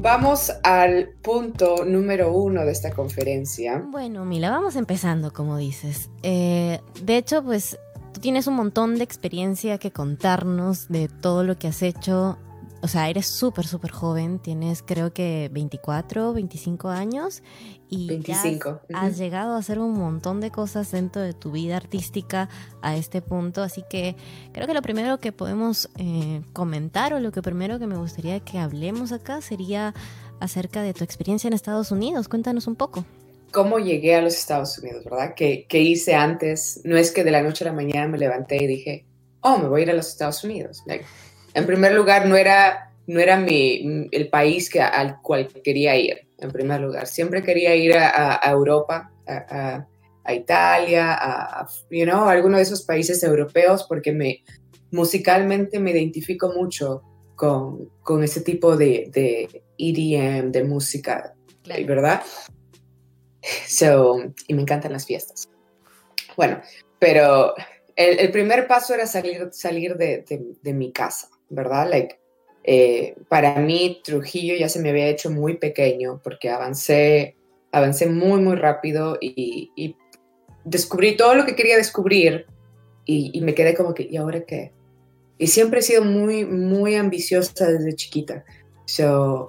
Vamos al punto número uno de esta conferencia. Bueno, Mila, vamos empezando, como dices. Eh, de hecho, pues tú tienes un montón de experiencia que contarnos de todo lo que has hecho o sea, eres súper, súper joven, tienes creo que 24, 25 años y 25. has, llegado a hacer un montón de cosas dentro de tu vida artística a este punto, así que creo que lo primero que podemos eh, comentar o lo que primero que me gustaría que hablemos acá sería acerca de tu experiencia en Estados Unidos. Cuéntanos un poco. ¿Cómo llegué a los Estados Unidos, verdad? ¿Qué, ¿Qué hice antes? No es que de la noche a la mañana me levanté y dije, oh, me voy a ir a los Estados Unidos. Like, en primer lugar, no era, no era mi, el país que, al cual quería ir, en primer lugar. Siempre quería ir a, Europa, a, Italia, a, you know, alguno de esos países europeos, porque me, musicalmente me identifico mucho con, con ese tipo de, de EDM, de música, ¿verdad? So, y me encantan las fiestas. Bueno, pero el, primer paso era salir, salir de, de mi casa. ¿Verdad? Like, eh, para mí Trujillo ya se me había hecho muy pequeño porque avancé, avancé muy, muy rápido y, descubrí todo lo que quería descubrir y, me quedé como que, ¿y ahora qué? Y siempre he sido muy, muy ambiciosa desde chiquita. So,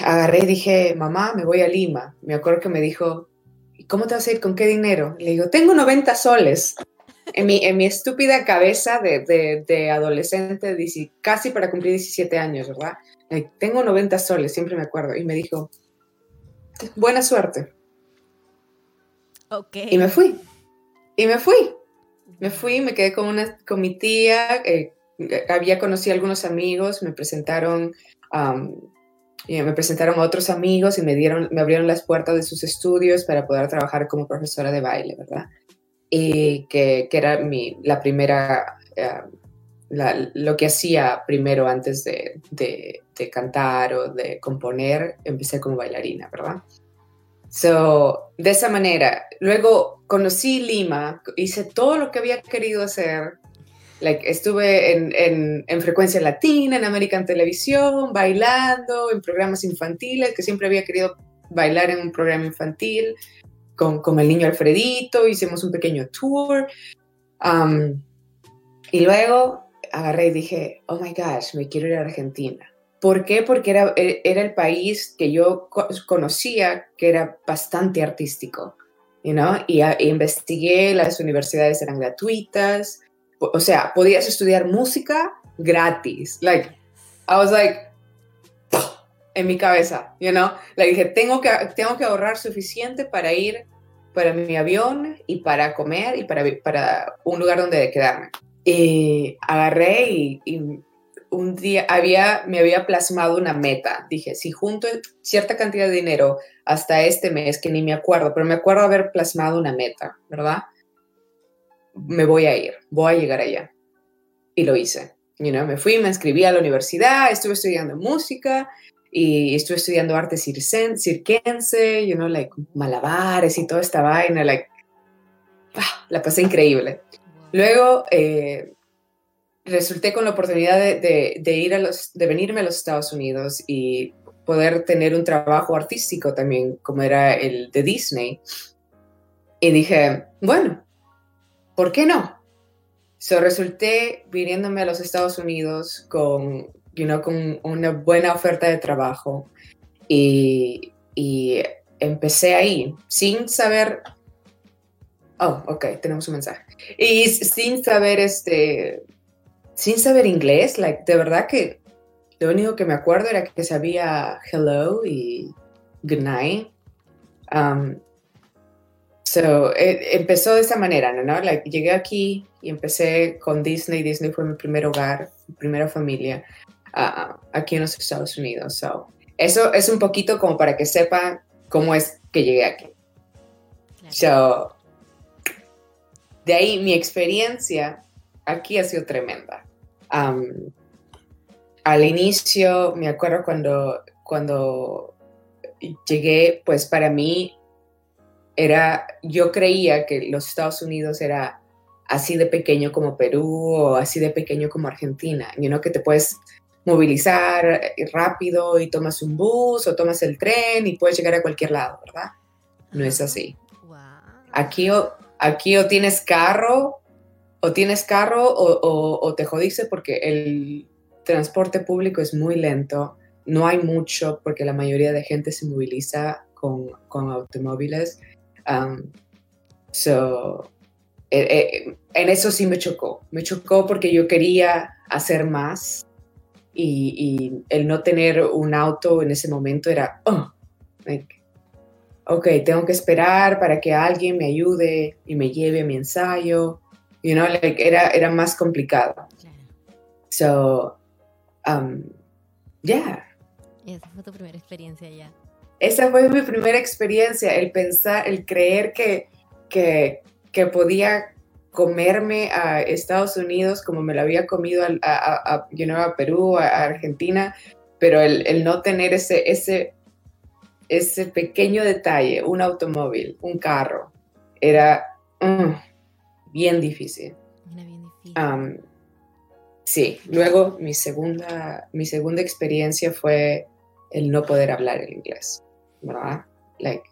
agarré y dije, mamá, me voy a Lima. Me acuerdo que me dijo, ¿y cómo te vas a ir? ¿Con qué dinero? Le digo, tengo 90 soles en mi, en mi estúpida cabeza de, de, adolescente, casi para cumplir 17 años, ¿verdad? tengo 90 soles, siempre me acuerdo. Y me dijo, buena suerte. Ok. Y me fui. Y me fui. Me fui, me quedé con, una, con mi tía, eh, había conocido a algunos amigos, me presentaron, y me presentaron a otros amigos y me, dieron, me abrieron las puertas de sus estudios para poder trabajar como profesora de baile, ¿verdad? Y que, que era mi, la primera, eh, lo que hacía primero antes de, de, cantar o de componer, empecé como bailarina, ¿verdad? So, de esa manera, luego conocí Lima, hice todo lo que había querido hacer, like, estuve en, en, en, frecuencia latina, en American Televisión, bailando, en programas infantiles, que siempre había querido bailar en un programa infantil, con, el niño Alfredito, hicimos un pequeño tour. y luego agarré y dije, oh my gosh, me quiero ir a Argentina. ¿Por qué? Porque era, e, era el país que yo conocía que era bastante artístico, you know? y, investigué, las universidades eran gratuitas, o sea, podías estudiar música gratis. Like, I was like, en mi cabeza, you know? Le dije, tengo que, tengo que ahorrar suficiente para ir para mi avión y para comer y para, para un lugar donde quedarme. Y agarré y, un día había, me había plasmado una meta. Dije, si junto cierta cantidad de dinero hasta este mes, que ni me acuerdo, pero me acuerdo haber plasmado una meta, ¿verdad? Me voy a ir, voy a llegar allá. Y lo hice. You know, me fui, me inscribí a la universidad, estuve estudiando música y estuve estudiando arte circense, you know, like malabares y toda esta vaina, like, ah, la pasé increíble. Luego eh, resulté con la oportunidad de, de, ir a los, de venirme a los Estados Unidos y poder tener un trabajo artístico también, como era el de Disney. Y dije, bueno, ¿por qué no? So resulté viniéndome a los Estados Unidos con con una buena oferta de trabajo y, y empecé ahí sin saber Oh, ok, tenemos un mensaje. Y sin saber este, sin saber inglés, like, de verdad que lo único que me acuerdo era que sabía hello y good night. Um, so, e, empezó de esa manera, ¿no? Like, llegué aquí y empecé con Disney. Disney fue mi primer hogar, mi primera familia aquí en los Estados Unidos. eso es un poquito como para que sepan cómo es que llegué aquí. de ahí mi experiencia aquí ha sido tremenda. al inicio, me acuerdo cuando, cuando llegué, pues para mí era, yo creía que los Estados Unidos era así de pequeño como Perú o así de pequeño como Argentina, you know, que te puedes movilizar eh, rápido y tomas un bus o tomas el tren y puedes llegar a cualquier lado, ¿verdad? No es así. Aquí o, aquí o tienes carro o tienes carro o, te jodiste porque el transporte público es muy lento, no hay mucho porque la mayoría de gente se moviliza con, con automóviles. Um, so, eh, eh, en eso sí me chocó. Me chocó porque yo quería hacer más y, el no tener un auto en ese momento era, oh, ok, tengo que esperar para que alguien me ayude y me lleve a mi ensayo. You know, era, era más complicado. So, um, yeah. esa fue tu primera experiencia ya. Esa fue mi primera experiencia, el pensar, el creer que, que, que podía comerme a Estados Unidos como me lo había comido a, a, a, Perú, a, Argentina, pero el, no tener ese, ese, ese pequeño detalle, un automóvil, un carro, era mm, bien difícil. sí, luego mi segunda, mi segunda experiencia fue el no poder hablar el inglés, ¿verdad? Like,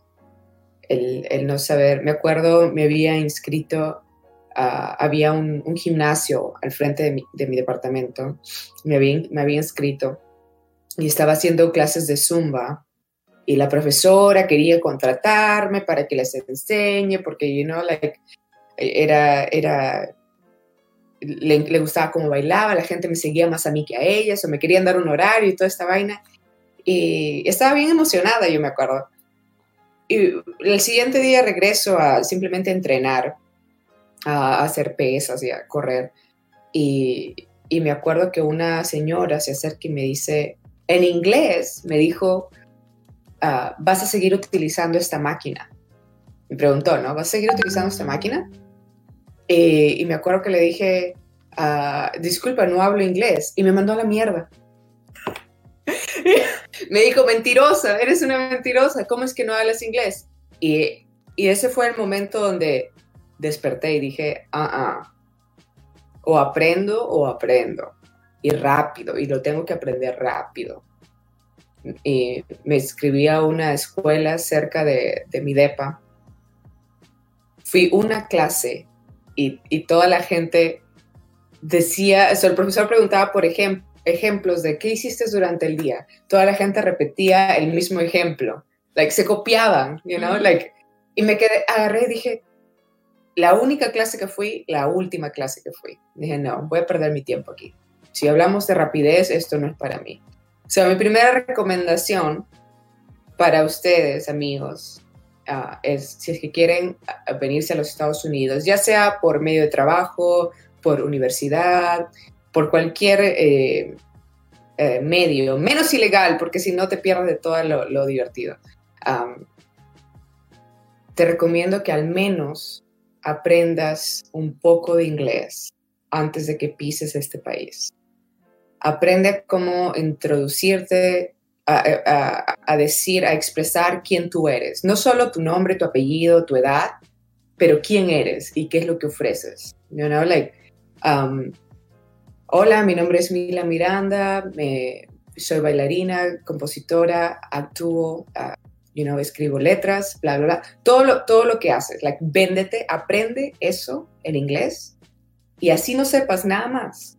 el, el no saber, me acuerdo, me había inscrito Ah, había un, gimnasio al frente de mi, departamento. Me había, me había inscrito y estaba haciendo clases de zumba y la profesora quería contratarme para que les enseñe porque, you know, like, era, era, le, le, gustaba cómo bailaba, la gente me seguía más a mí que a ellas, o me querían dar un horario y toda esta vaina. Y estaba bien emocionada, yo me acuerdo. Y el siguiente día regreso a simplemente entrenar a hacer pesas y a correr. Y, me acuerdo que una señora se acerca y me dice, en inglés, me dijo, ah, ¿vas a seguir utilizando esta máquina? Me preguntó, ¿no? ¿Vas a seguir utilizando esta máquina? y me acuerdo que le dije, ah, disculpa, no hablo inglés. Y me mandó a la mierda. me dijo, mentirosa, eres una mentirosa, ¿cómo es que no hablas inglés? Y, y ese fue el momento donde desperté y dije, ah, ah, o aprendo o aprendo. Y rápido, y lo tengo que aprender rápido. Y me inscribí a una escuela cerca de, mi DEPA. Fui una clase y, toda la gente decía, o el profesor preguntaba por ejemplos de qué hiciste durante el día. Toda la gente repetía el mismo ejemplo. Like, se copiaban, you know, like, y me quedé, agarré y dije, la única clase que fui, la última clase que fui. Dije, no, voy a perder mi tiempo aquí. Si hablamos de rapidez, esto no es para mí. O sea, mi primera recomendación para ustedes, amigos, ah, es si es que quieren ah, venirse a los Estados Unidos, ya sea por medio de trabajo, por universidad, por cualquier eh, eh, medio, menos ilegal, porque si no te pierdes de todo lo, divertido. te recomiendo que al menos aprendas un poco de inglés antes de que pises este país. Aprende cómo introducirte a, decir, a expresar quién tú eres. No solo tu nombre, tu apellido, tu edad, pero quién eres y qué es lo que ofreces. You know, like, um, hola, mi nombre es Mila Miranda, me, soy bailarina, compositora, actúo, uh, you know, escribo letras, bla, bla, bla. Todo lo, todo lo que haces, like, véndete, aprende eso en inglés y así no sepas nada más.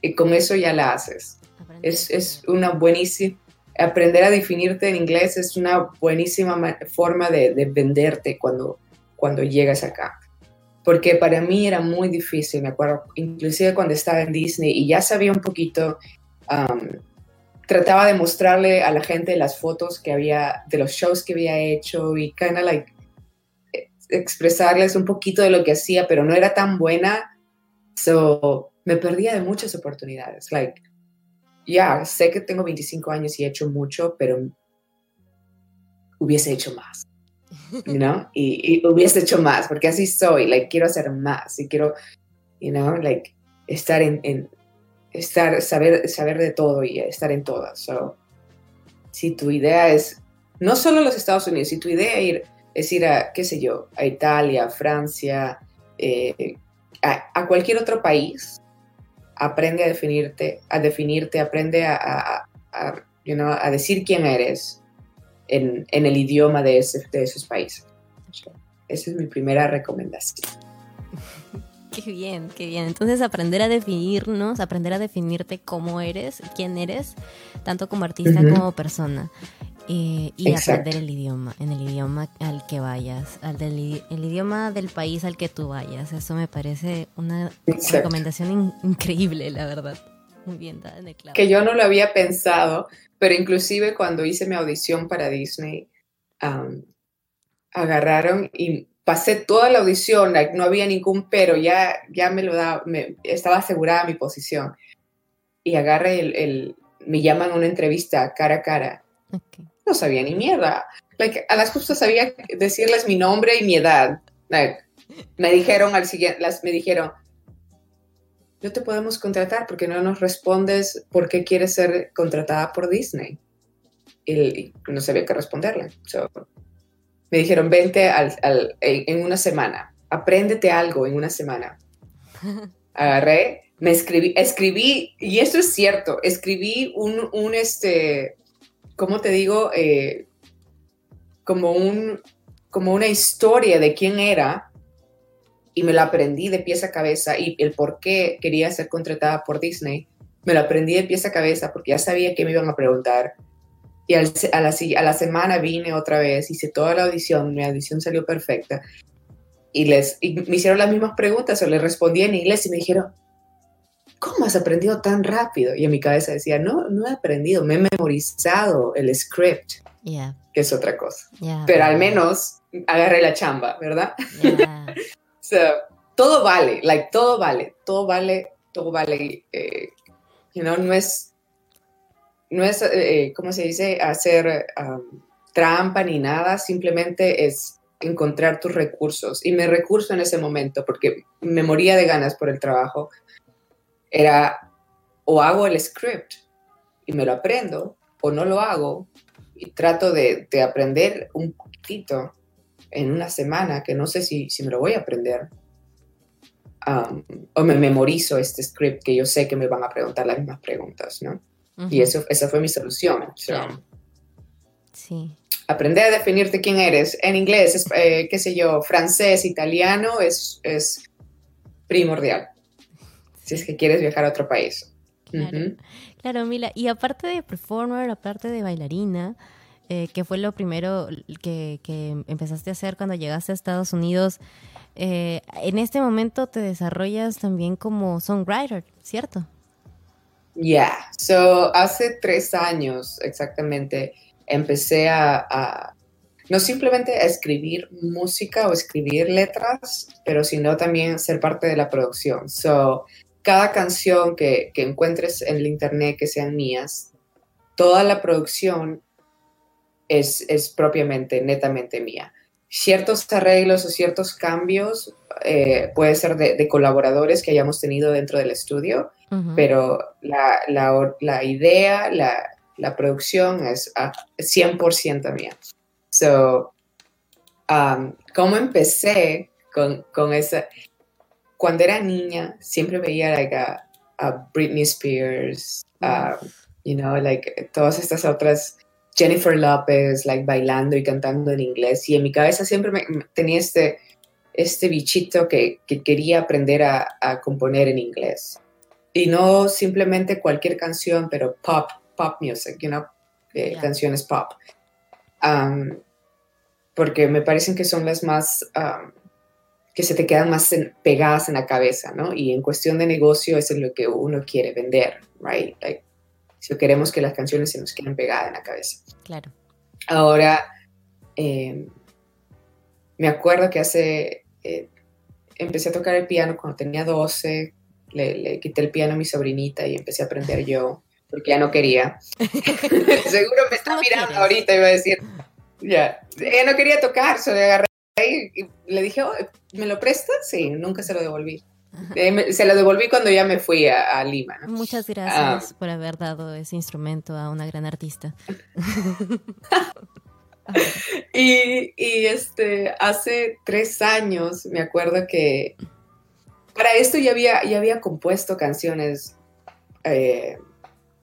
Y con eso ya la haces. Es, es, una buenísima, aprender a definirte en inglés es una buenísima forma de, de, venderte cuando, cuando llegas acá. Porque para mí era muy difícil, me acuerdo, inclusive cuando estaba en Disney y ya sabía un poquito um, trataba de mostrarle a la gente las fotos que había de los shows que había hecho y kind of like expresarles un poquito de lo que hacía, pero no era tan buena. So, me perdía de muchas oportunidades. Like, ya, sé que tengo 25 años y he hecho mucho, pero hubiese hecho más. You know? y, y, hubiese hecho más, porque así soy. Like, quiero hacer más y quiero, you know, like, estar en, en estar, saber, saber de todo y estar en todas. So, si tu idea es, no solo los Estados Unidos, si tu idea ir, es ir a, qué sé yo, a Italia, Francia, eh, a, cualquier otro país, aprende a definirte, a definirte, aprende a, a, decir quién eres en, el idioma de, ese, de esos países. Esa es mi primera recomendación. Qué bien, qué bien. Entonces aprender a definirnos, aprender a definirte cómo eres, quién eres, tanto como artista como persona. Eh, y aprender el idioma, en el idioma al que vayas, al del, el idioma del país al que tú vayas. Eso me parece una recomendación increíble, la verdad. Muy bien, dada en el clavo. Que yo no lo había pensado, pero inclusive cuando hice mi audición para Disney, agarraron y pasé toda la audición, no había ningún pero, ya, ya me lo daba, me, estaba asegurada mi posición. Y agarré el, me llaman a una entrevista cara a cara. No sabía ni mierda. a las justas sabía decirles mi nombre y mi edad. me dijeron al siguiente, las, me dijeron, no te podemos contratar porque no nos respondes por qué quieres ser contratada por Disney. Y, no sabía qué responderle me dijeron, vente al, en una semana, apréndete algo en una semana. Agarré, me escribí, escribí, y esto es cierto, escribí un, un este, ¿cómo te digo? Eh, como, un, como una historia de quién era y me la aprendí de pieza a cabeza y el por qué quería ser contratada por Disney, me lo aprendí de pieza a cabeza porque ya sabía que me iban a preguntar y a, la, a la semana vine otra vez, hice toda la audición, mi audición salió perfecta. Y, les, me hicieron las mismas preguntas o les respondí en inglés y me dijeron, ¿cómo has aprendido tan rápido? Y en mi cabeza decía, no, no he aprendido, me he memorizado el script, que es otra cosa. Pero al menos agarré la chamba, ¿verdad? todo vale, like, todo vale, todo vale, todo vale. Eh, you know, no es no es, eh, ¿cómo se dice?, hacer trampa ni nada, simplemente es encontrar tus recursos. Y mi recurso en ese momento, porque me moría de ganas por el trabajo, era o hago el script y me lo aprendo, o no lo hago y trato de, aprender un poquito en una semana, que no sé si, si me lo voy a aprender. o me memorizo este script que yo sé que me van a preguntar las mismas preguntas, ¿no? Y eso, esa fue mi solución. Sí. Aprender a definirte quién eres. En inglés, eh, qué sé yo, francés, italiano, es, es primordial. Si es que quieres viajar a otro país. Claro, Mila. Y aparte de performer, aparte de bailarina, eh, que fue lo primero que, que, empezaste a hacer cuando llegaste a Estados Unidos, eh, en este momento te desarrollas también como songwriter, ¿cierto? Yeah, so hace tres años exactamente empecé a, no simplemente a escribir música o escribir letras, pero sino también ser parte de la producción. So, cada canción que, que encuentres en el internet que sean mías, toda la producción es, es propiamente, netamente mía. Ciertos arreglos o ciertos cambios eh, puede ser de, colaboradores que hayamos tenido dentro del estudio, pero la, la, la idea, la, la, producción es 100% mía. So, um, ¿cómo empecé con, con, esa? Cuando era niña, siempre veía like, a, Britney Spears, you know, like todas estas otras Jennifer Lopez, like bailando y cantando en inglés. Y en mi cabeza siempre me, tenía este, este bichito que, quería aprender a, componer en inglés. Y no simplemente cualquier canción, pero pop, pop music, you know, eh, canciones pop. Um, porque me parecen que son las más, um, que se te quedan más pegadas en la cabeza, ¿no? Y en cuestión de negocio, eso es lo que uno quiere vender, right? Like, si queremos que las canciones se nos queden pegadas en la cabeza. Claro. Ahora, em, me acuerdo que hace eh, empecé a tocar el piano cuando tenía 12, le, quité el piano a mi sobrinita y empecé a aprender yo, porque ya no quería. Seguro me está mirando ahorita y va a decir, ya, ella no quería tocar, se le agarré y, le dije, oh, ¿me lo prestas? Sí, nunca se lo devolví. Eh, se lo devolví cuando ya me fui a, Lima. Muchas gracias ah. por haber dado ese instrumento a una gran artista. y, este, hace tres años me acuerdo que para esto ya había, ya había compuesto canciones eh,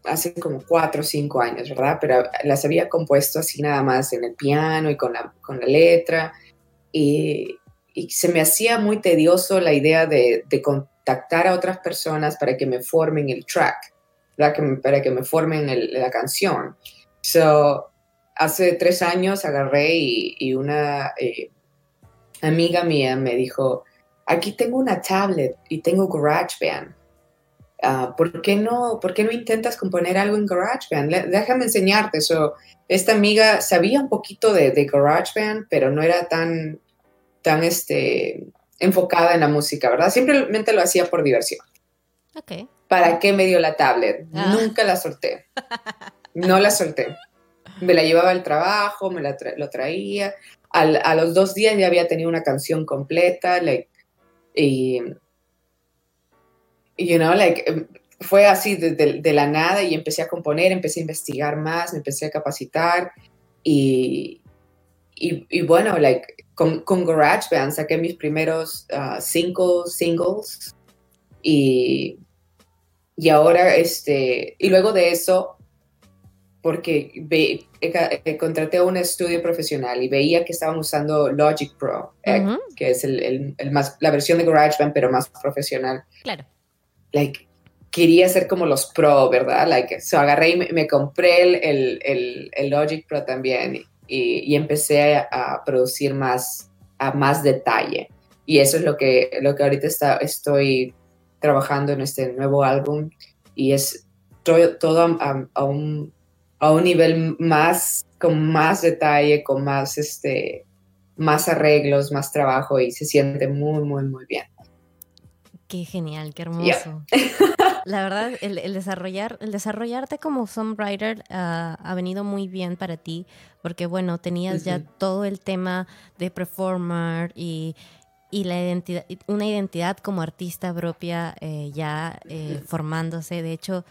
hace como cuatro o cinco años, ¿verdad? Pero las había compuesto así nada más en el piano y con la, con la letra. Y, se me hacía muy tedioso la idea de, contactar a otras personas para que me formen el track, para que me formen la canción. So, hace tres años agarré y, una eh, amiga mía me dijo, aquí tengo una tablet y tengo GarageBand. Uh, ¿por, qué no, ¿Por qué no intentas componer algo en GarageBand? déjame enseñarte. So, esta amiga sabía un poquito de, de, GarageBand, pero no era tan, tan este, enfocada en la música, ¿verdad? Simplemente lo hacía por diversión. Okay. ¿Para qué me dio la tablet? Ah. Nunca la solté. No la solté. Me la llevaba al trabajo, me la lo traía. a los dos días ya había tenido una canción completa. Like, y, you know, like, em, fue así de, la nada y empecé a componer, empecé a investigar más, me empecé a capacitar y, y, bueno, like, con, con GarageBand saqué mis primeros uh, cinco singles y, y ahora, este, y luego de eso porque ve, eh, contraté a un estudio profesional y veía que estaban usando Logic Pro, eh, que es el, el, más, la versión de GarageBand, pero más profesional. Claro. Like, quería ser como los pro, ¿verdad? Like, so agarré y me, compré el, el, Logic Pro también y, y empecé a, producir más, a más detalle. Y eso es lo que, lo que ahorita está, estoy trabajando en este nuevo álbum y es todo, todo a un a un nivel más, con más detalle, con más, este, más arreglos, más trabajo y se siente muy, muy, muy bien. Qué genial, qué hermoso. La verdad, el, desarrollar, el desarrollarte como songwriter ah, ha venido muy bien para ti, porque bueno, tenías ya todo el tema de performer y, y la identidad, una identidad como artista propia eh, ya eh, formándose. De hecho,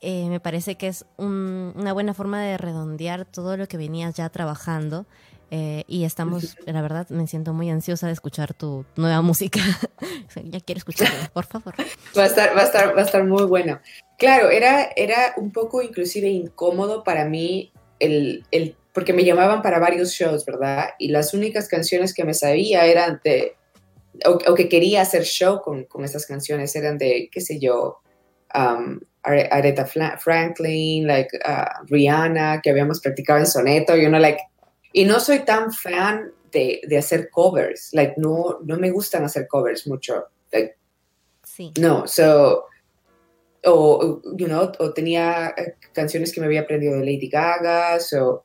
eh, me parece que es una buena forma de redondear todo lo que venías ya trabajando. Eh, y estamos, la verdad, me siento muy ansiosa de escuchar tu nueva música. ya quiero escucharla, por favor. Va a estar, va a estar, va a estar muy bueno. Claro, era, era un poco inclusive incómodo para mí el, el, porque me llamaban para varios shows, ¿verdad? Y las únicas canciones que me sabía eran de, o, que quería hacer show con, con esas canciones, eran de, qué sé yo, um, Aretha Franklin, like uh, Rihanna, que habíamos practicado en soneto, y uno like, y no soy tan fan de, de, hacer covers, like no, no me gustan hacer covers mucho, like, sí. no, so, o, you know, o tenía eh, canciones que me había aprendido de Lady Gaga, so,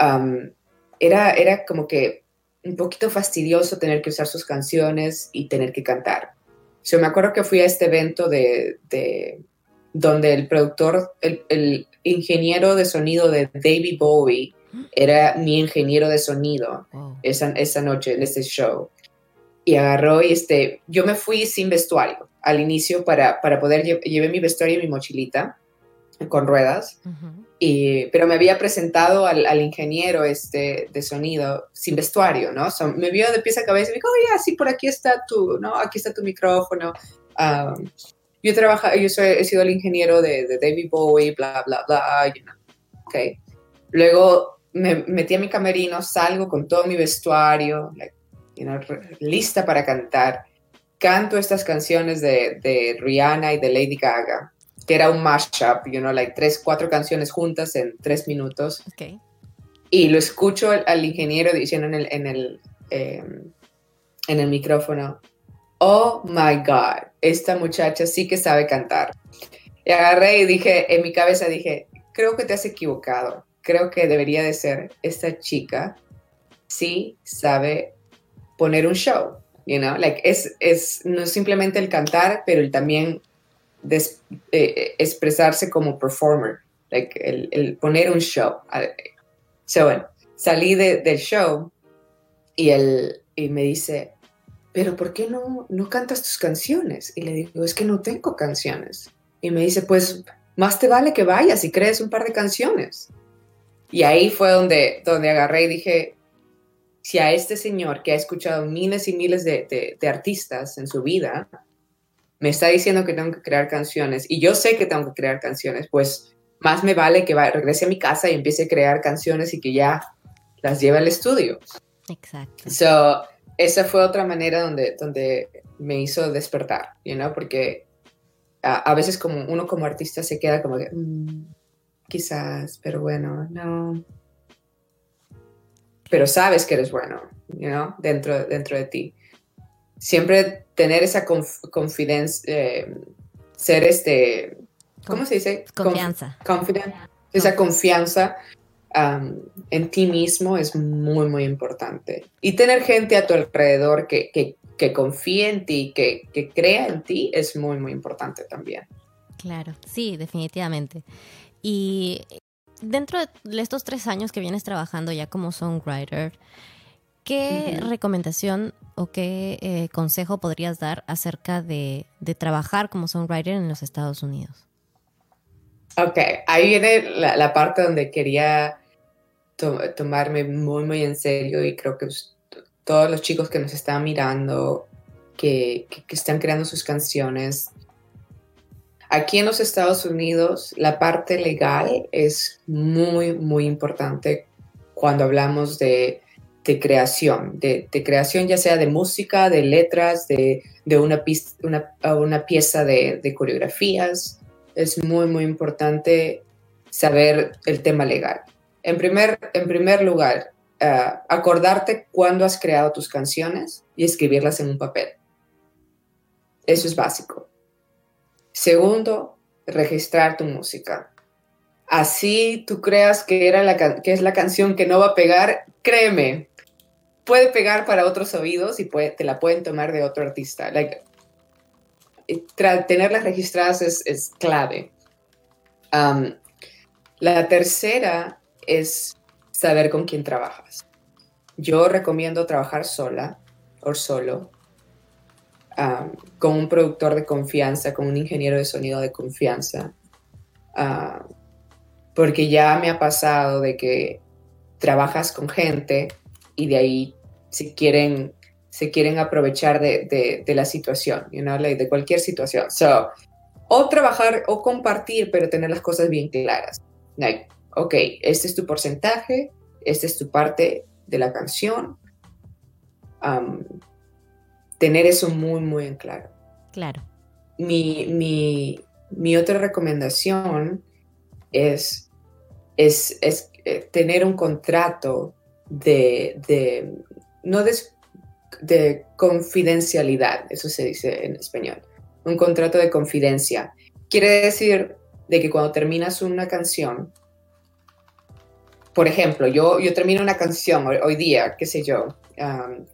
um, era, era como que un poquito fastidioso tener que usar sus canciones y tener que cantar. So, me acuerdo que fui a este evento de, de donde el productor, el, ingeniero de sonido de David Bowie era mi ingeniero de sonido esa, esa noche en este show. Y agarró y este, yo me fui sin vestuario al inicio para, para poder, llevar mi vestuario y mi mochilita con ruedas, y, pero me había presentado al, al, ingeniero este, de sonido sin vestuario, ¿no? me vio de pies a cabeza y me dijo, oye, sí, por aquí está tu, ¿no? Aquí está tu micrófono. Um, yo trabajo, yo soy, he sido el ingeniero de, de David Bowie, bla, bla, bla, you know. okay. Luego me metí a mi camerino, salgo con todo mi vestuario, you know, lista para cantar. Canto estas canciones de, de, Rihanna y de Lady Gaga, que era un mashup, you know, like tres, cuatro canciones juntas en tres minutos. Okay. Y lo escucho al, ingeniero diciendo en el, en el, em, en el micrófono, oh my God, esta muchacha sí que sabe cantar. Y agarré y dije, en mi cabeza dije, creo que te has equivocado. Creo que debería de ser esta chica sí sabe poner un show, you know, like es, es no simplemente el cantar, pero el también eh, expresarse como performer, like el, poner un show. So, bueno, salí del show y, él, y me dice, pero ¿por qué no, no cantas tus canciones? Y le digo, es que no tengo canciones. Y me dice, pues más te vale que vayas y crees un par de canciones. Y ahí fue donde, donde agarré y dije, si a este señor que ha escuchado miles y miles de, de, artistas en su vida, me está diciendo que tengo que crear canciones y yo sé que tengo que crear canciones, pues más me vale que regrese a mi casa y empiece a crear canciones y que ya las lleve al estudio. Exacto. So, esa fue otra manera donde, donde me hizo despertar, you know, porque a, veces como uno como artista se queda como que, mm, quizás, pero bueno, no. Pero sabes que eres bueno, you know, dentro, dentro de ti. Siempre tener esa confidencia, eh, ser este, ¿cómo se dice? Confianza. esa confianza en ti mismo es muy, muy importante. Y tener gente a tu alrededor que, que, que confíe en ti, que, que crea en ti, es muy, muy importante también. Claro, sí, definitivamente. Y dentro de estos tres años que vienes trabajando ya como songwriter, ¿qué recomendación o qué eh, consejo podrías dar acerca de, de, trabajar como songwriter en los Estados Unidos? Ok, ahí viene la, parte donde quería tomarme muy, muy en serio y creo que todos los chicos que nos están mirando, que, que están creando sus canciones, Aquí en los Estados Unidos la parte legal es muy, muy importante cuando hablamos de, creación, de, creación ya sea de música, de letras, de, una, una, pieza de, coreografías. Es muy, muy importante saber el tema legal. En primer, en primer lugar, uh, acordarte cuándo has creado tus canciones y escribirlas en un papel. Eso es básico. Segundo, registrar tu música. Así tú creas que, era la, que es la canción que no va a pegar, créeme, puede pegar para otros oídos y puede, te la pueden tomar de otro artista. Like, tenerlas registradas es, clave. Um, la tercera es saber con quién trabajas. Yo recomiendo trabajar sola o solo con un productor de confianza, con un ingeniero de sonido de confianza. porque ya me ha pasado de que trabajas con gente y de ahí se quieren, se quieren aprovechar de, de, la situación, you know, de cualquier situación. So, o trabajar o compartir, pero tener las cosas bien claras. Like, ok, este es tu porcentaje, esta es tu parte de la canción tener eso muy, muy en claro. Claro. Mi, mi, otra recomendación es, es, es eh, tener un contrato de, de no de, de, confidencialidad, eso se dice en español, un contrato de confidencia. Quiere decir de que cuando terminas una canción, por ejemplo, yo, yo termino una canción hoy, día, qué sé yo,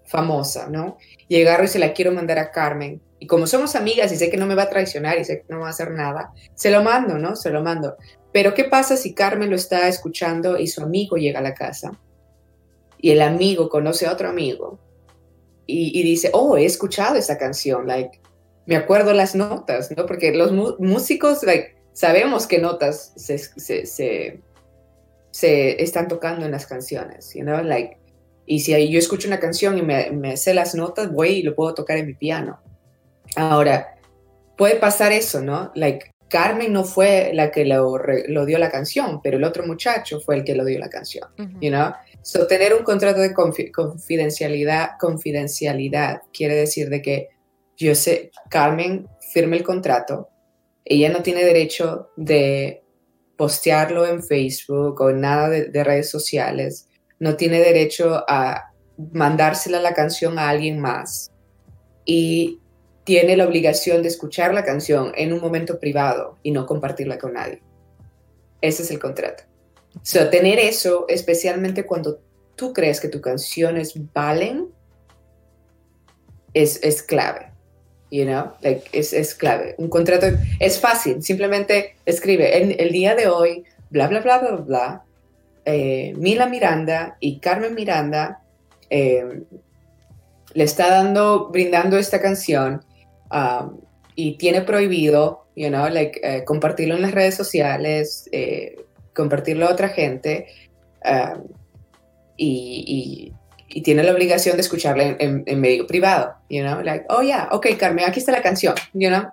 famosa, ¿no? Y y se la quiero mandar a Carmen. Y como somos amigas y sé que no me va a traicionar y sé que no va a hacer nada, se lo mando, ¿no? Se lo mando. Pero ¿qué pasa si Carmen lo está escuchando y su amigo llega a la casa? Y el amigo conoce a otro amigo y, dice, oh, he escuchado esa canción, like, me acuerdo las notas, ¿no? Porque los músicos, like, sabemos qué notas se, se, se, están tocando en las canciones, you know, like, y si yo escucho una canción y me, sé las notas, voy y lo puedo tocar en mi piano. Ahora, puede pasar eso, ¿no? Like, Carmen no fue la que lo, lo, dio la canción, pero el otro muchacho fue el que lo dio la canción, you know? So, tener un contrato de confidencialidad, confidencialidad quiere decir de que yo sé, Carmen firme el contrato, ella no tiene derecho de postearlo en Facebook o nada de redes sociales, no tiene derecho a mandársela la canción a alguien más y tiene la obligación de escuchar la canción en un momento privado y no compartirla con nadie. Ese es el contrato. So, tener eso, especialmente cuando tú crees que tus canciones valen, es, es clave. You know, like, es, es clave. Un contrato es fácil, simplemente escribe en el día de hoy, bla, bla, bla, bla, bla, eh, Mila Miranda y Carmen Miranda eh, le está dando, brindando esta canción um, y tiene prohibido, you know, like, eh, compartirlo en las redes sociales, compartirlo a otra gente um, y, y tiene la obligación de escucharla en, medio privado, you know, like, oh yeah, ok, Carmen, aquí está la canción, you know,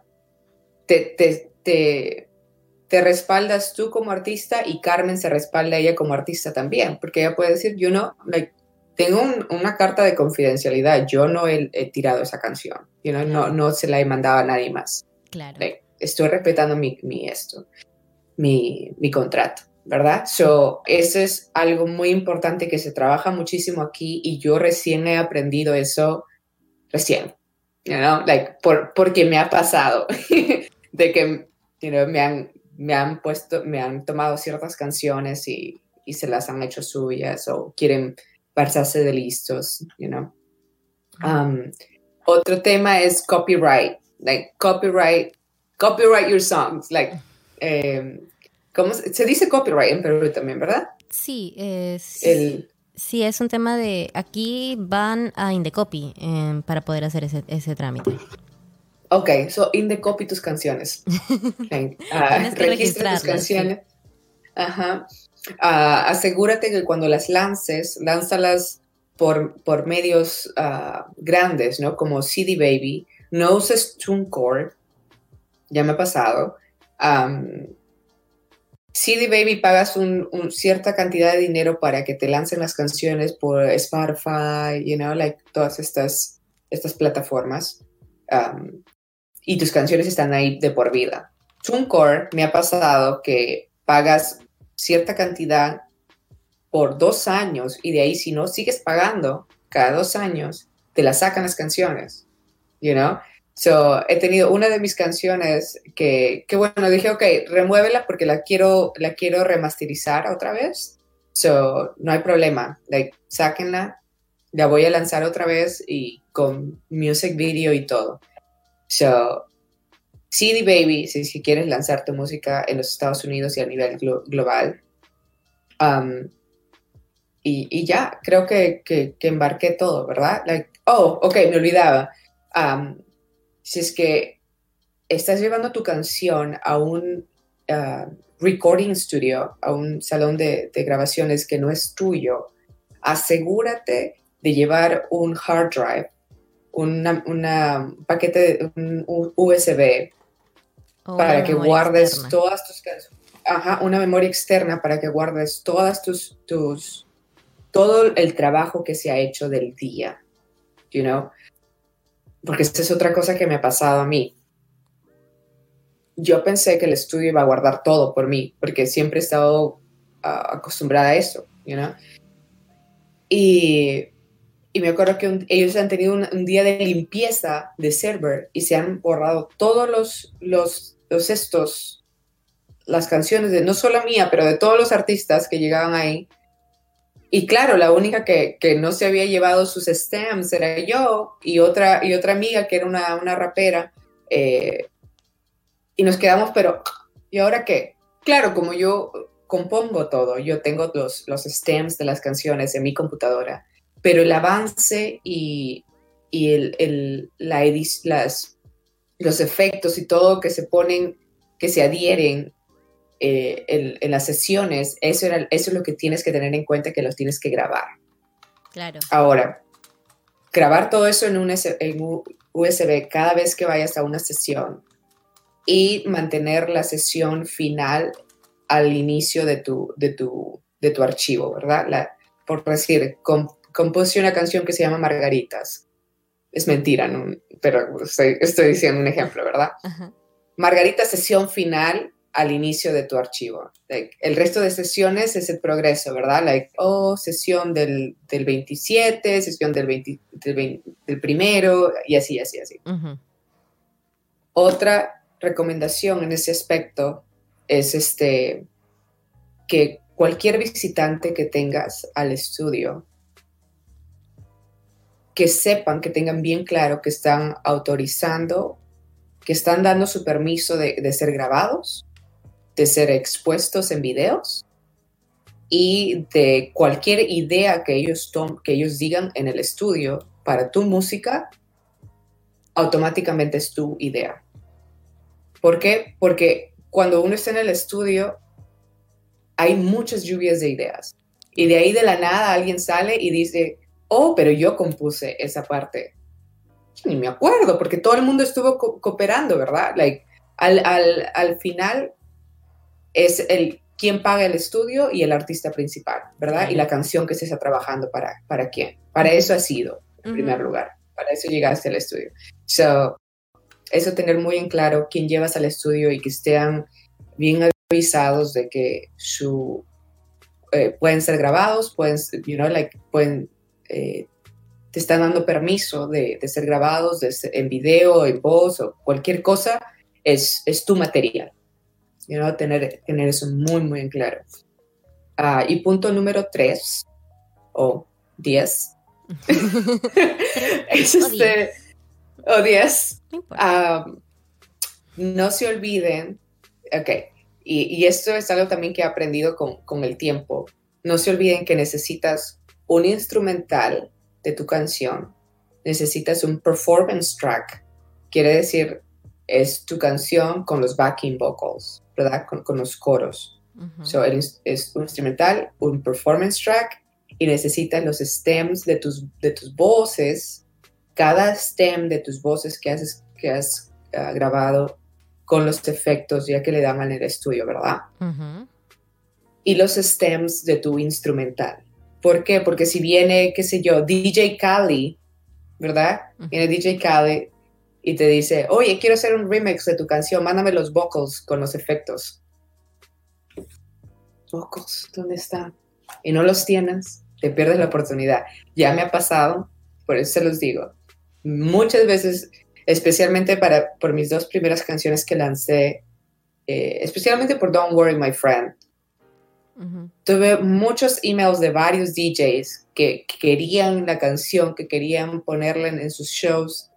te, te, te, te respaldas tú como artista y Carmen se respalda ella como artista también, porque ella puede decir, yo no, like, tengo una carta de confidencialidad, yo no he, tirado esa canción, you know, no, no se la he mandado a nadie más. Claro. estoy respetando mi, mi esto, mi, mi contrato. ¿Verdad? So, eso es algo muy importante que se trabaja muchísimo aquí y yo recién he aprendido eso recién, you know, like, por, porque me ha pasado de que, you know, me han, me han puesto, me han tomado ciertas canciones y, y se las han hecho suyas o quieren pasarse de listos, you know. Um, otro tema es copyright, like copyright, copyright your songs, like, um, ¿Cómo se, dice copyright en Perú también, verdad? Sí, es, sí, es un tema de... Aquí van a Indecopy eh, para poder hacer ese, ese trámite. Ok, so Indecopy tus canciones. uh, registra tus canciones. Ajá. Uh, asegúrate que cuando las lances, lánzalas por, por medios uh, grandes, ¿no? Como CD Baby. No uses TuneCore. Ya me ha pasado. Um, CD Baby pagas un, cierta cantidad de dinero para que te lancen las canciones por Spotify, you know, like todas estas, estas plataformas. Um, y tus canciones están ahí de por vida. TuneCore me ha pasado que pagas cierta cantidad por dos años y de ahí si no sigues pagando cada dos años, te la sacan las canciones, you know? So, he tenido una de mis canciones que, que, bueno, dije, ok, remuévela porque la quiero, la quiero remasterizar otra vez. So, no hay problema. Like, sáquenla, la voy a lanzar otra vez y con music video y todo. So, CD Baby, si, si quieres lanzar tu música en los Estados Unidos y a nivel global. Um, y, y, ya, creo que, que, que, embarqué todo, ¿verdad? Like, oh, ok, me olvidaba. Um, si es que estás llevando tu canción a un uh, recording studio, a un salón de, grabaciones que no es tuyo, asegúrate de llevar un hard drive, un paquete, un USB, para que guardes todas tus canciones. Ajá, una memoria externa para que guardes todas tus, tus, todo el trabajo que se ha hecho del día, you know porque esta es otra cosa que me ha pasado a mí. Yo pensé que el estudio iba a guardar todo por mí, porque siempre he estado ah, acostumbrada a eso? Y, y me acuerdo que ellos han tenido un, día de limpieza de server y se han borrado todos los, los, los estos, las canciones de no solo mía, pero de todos los artistas que llegaban ahí y claro, la única que, que, no se había llevado sus stems era yo y otra, y otra amiga que era una, una rapera. Eh, y nos quedamos, pero ¿y ahora qué? Claro, como yo compongo todo, yo tengo los, los stems de las canciones en mi computadora, pero el avance y, y el, el, la las, los efectos y todo que se ponen, que se adhieren eh, en, las sesiones, eso, era, eso es lo que tienes que tener en cuenta, que los tienes que grabar. Claro. Ahora, grabar todo eso en un, USB cada vez que vayas a una sesión y mantener la sesión final al inicio de tu, de tu, de tu archivo, ¿verdad? La, por decir, compuse una canción que se llama Margaritas. Es mentira, pero estoy, estoy, diciendo un ejemplo, ¿verdad? Margarita sesión final al inicio de tu archivo. el resto de sesiones es el progreso, ¿verdad? Like, oh, sesión del, del 27, sesión del, 20, del, primero, y así, así, así. Otra recomendación en ese aspecto es este, que cualquier visitante que tengas al estudio, que sepan, que tengan bien claro que están autorizando, que están dando su permiso de, de ser grabados de ser expuestos en videos y de cualquier idea que ellos, que ellos digan en el estudio para tu música, automáticamente es tu idea. ¿Por qué? Porque cuando uno está en el estudio, hay muchas lluvias de ideas. Y de ahí de la nada alguien sale y dice, oh, pero yo compuse esa parte. Ni me acuerdo, porque todo el mundo estuvo cooperando, ¿verdad? Like, al, al, al final es el quién paga el estudio y el artista principal, ¿verdad? Y la canción que se está trabajando para, para quién. Para eso ha sido, en primer lugar. Para eso llegaste al estudio. So, eso tener muy en claro quién llevas al estudio y que estén bien avisados de que su eh, pueden ser grabados, pueden, you know, like, pueden, eh, te están dando permiso de, de ser grabados de en video, en voz o cualquier cosa, es, es tu material. You know, tener, tener eso muy, muy en claro. Uh, y punto número tres, o diez, es este, o diez, um, no se olviden, ok, y, esto es algo también que he aprendido con, con el tiempo. No se olviden que necesitas un instrumental de tu canción, necesitas un performance track, quiere decir, es tu canción con los backing vocals, ¿verdad? Con, con los coros. so, es un instrumental, un performance track y necesitas los stems de tus, de tus voces. Cada stem de tus voces que, haces, que has ah, grabado con los efectos ya que le dan en el estudio, ¿verdad? Y los stems de tu instrumental. ¿Por qué? Porque si viene, qué sé yo, DJ Kali, ¿verdad? Viene DJ Kali y te dice, oye, quiero hacer un remix de tu canción, mándame los vocals con los efectos. Vocals, ¿dónde están? Y no los tienes, te pierdes la oportunidad. Ya me ha pasado, por eso se los digo. Muchas veces especialmente para, por mis dos primeras canciones que lancé, eh, especialmente por Don't Worry My Friend. Tuve muchos emails de varios DJs que, querían la canción, que querían ponerla en, sus shows,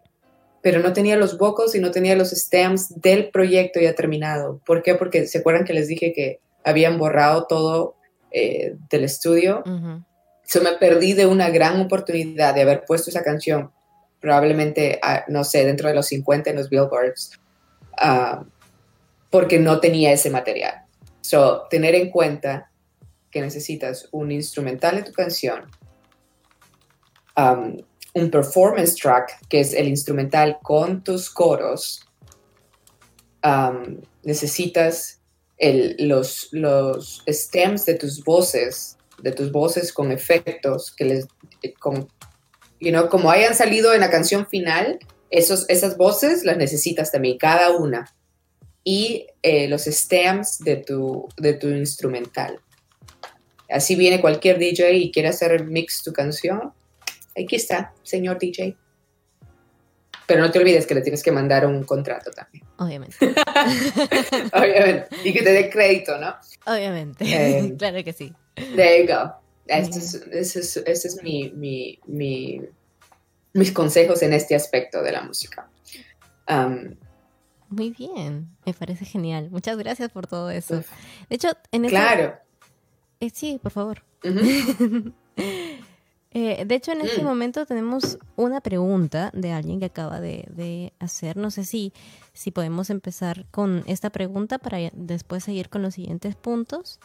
pero no tenía los vocals y no tenía los stems del proyecto ya terminado. ¿Por qué? Porque se acuerdan que les dije que habían borrado todo eh, del estudio. Se me perdí de una gran oportunidad de haber puesto esa canción probablemente, no sé, dentro de los 50 en los billboards, ah, porque no tenía ese material. So, tener en cuenta que necesitas un instrumental de tu canción, um, un performance track, que es el instrumental con tus coros, necesitas los, los stems de tus voces, de tus voces con efectos, que les, con you know, como hayan salido en la canción final, esos, esas voces las necesitas también, cada una. Y eh, los stems de tu, de tu instrumental. Así viene cualquier DJ y quiere hacer mix tu canción. Aquí está, señor DJ. Pero no te olvides que le tienes que mandar un contrato también. Obviamente. Obviamente. Y que te dé crédito, ¿no? Obviamente. Eh, claro que sí. There you go. Este es, ese es, mi, mi, mi, mis consejos en este aspecto de la música. Muy bien, me parece genial. Muchas gracias por todo eso. De hecho, en este... Claro. Eh, sí, por favor. Eh, de hecho, en este mm. momento tenemos una pregunta de alguien que acaba de, de, hacer. No sé si, si podemos empezar con esta pregunta para después seguir con los siguientes puntos.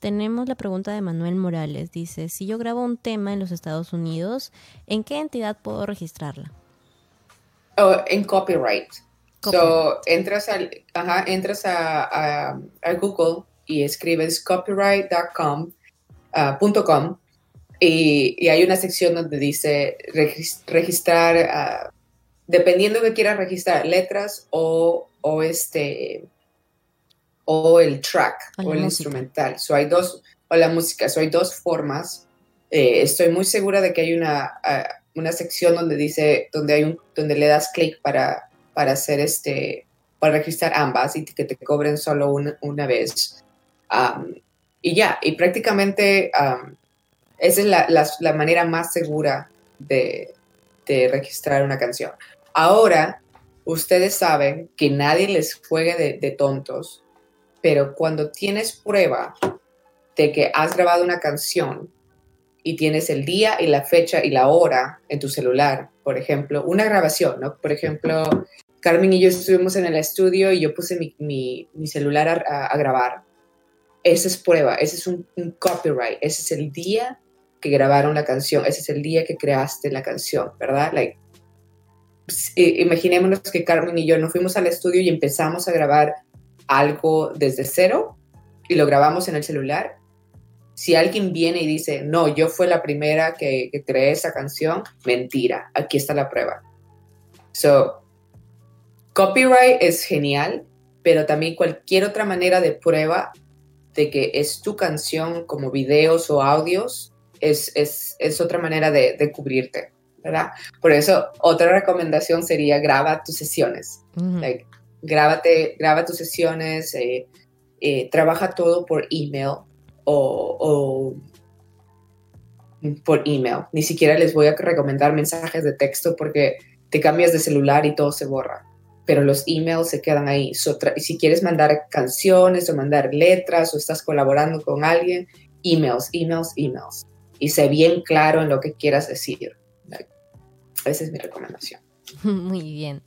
Tenemos la pregunta de Manuel Morales. Dice, si yo grabo un tema en los Estados Unidos, ¿en qué entidad puedo registrarla? Oh, en copyright. So, entras, al, entras a, Google y escribes copyright.com uh, y, hay una sección donde dice registrar, uh, dependiendo de que quieras registrar, letras o, o este o el track o, el instrumental. So hay dos, o la música, so hay dos formas. Eh, estoy muy segura de que hay una, ah, una sección donde dice, donde hay un, donde le das clic para, para hacer este, para registrar ambas y que te cobren solo una, vez. y ya, y prácticamente esa es la, la, manera más segura de, de registrar una canción. Ahora, ustedes saben que nadie les juegue de, de tontos pero cuando tienes prueba de que has grabado una canción y tienes el día y la fecha y la hora en tu celular, por ejemplo, una grabación, ¿no? Por ejemplo, Carmen y yo estuvimos en el estudio y yo puse mi, celular a, grabar. Esa es prueba, ese es un, copyright, ese es el día que grabaron la canción, ese es el día que creaste la canción, ¿verdad? Like, imaginémonos que Carmen y yo nos fuimos al estudio y empezamos a grabar algo desde cero y lo grabamos en el celular. Si alguien viene y dice, no, yo fue la primera que, que creé esa canción, mentira, aquí está la prueba. So, copyright es genial, pero también cualquier otra manera de prueba de que es tu canción como videos o audios es, es, es otra manera de, de cubrirte. Por eso, otra recomendación sería graba tus sesiones. grábate, graba tus sesiones, eh, eh, trabaja todo por email o, por email. Ni siquiera les voy a recomendar mensajes de texto porque te cambias de celular y todo se borra. Pero los emails se quedan ahí. si quieres mandar canciones o mandar letras o estás colaborando con alguien, emails, emails, emails. Y sé bien claro en lo que quieras decir. Esa es mi recomendación. Muy bien.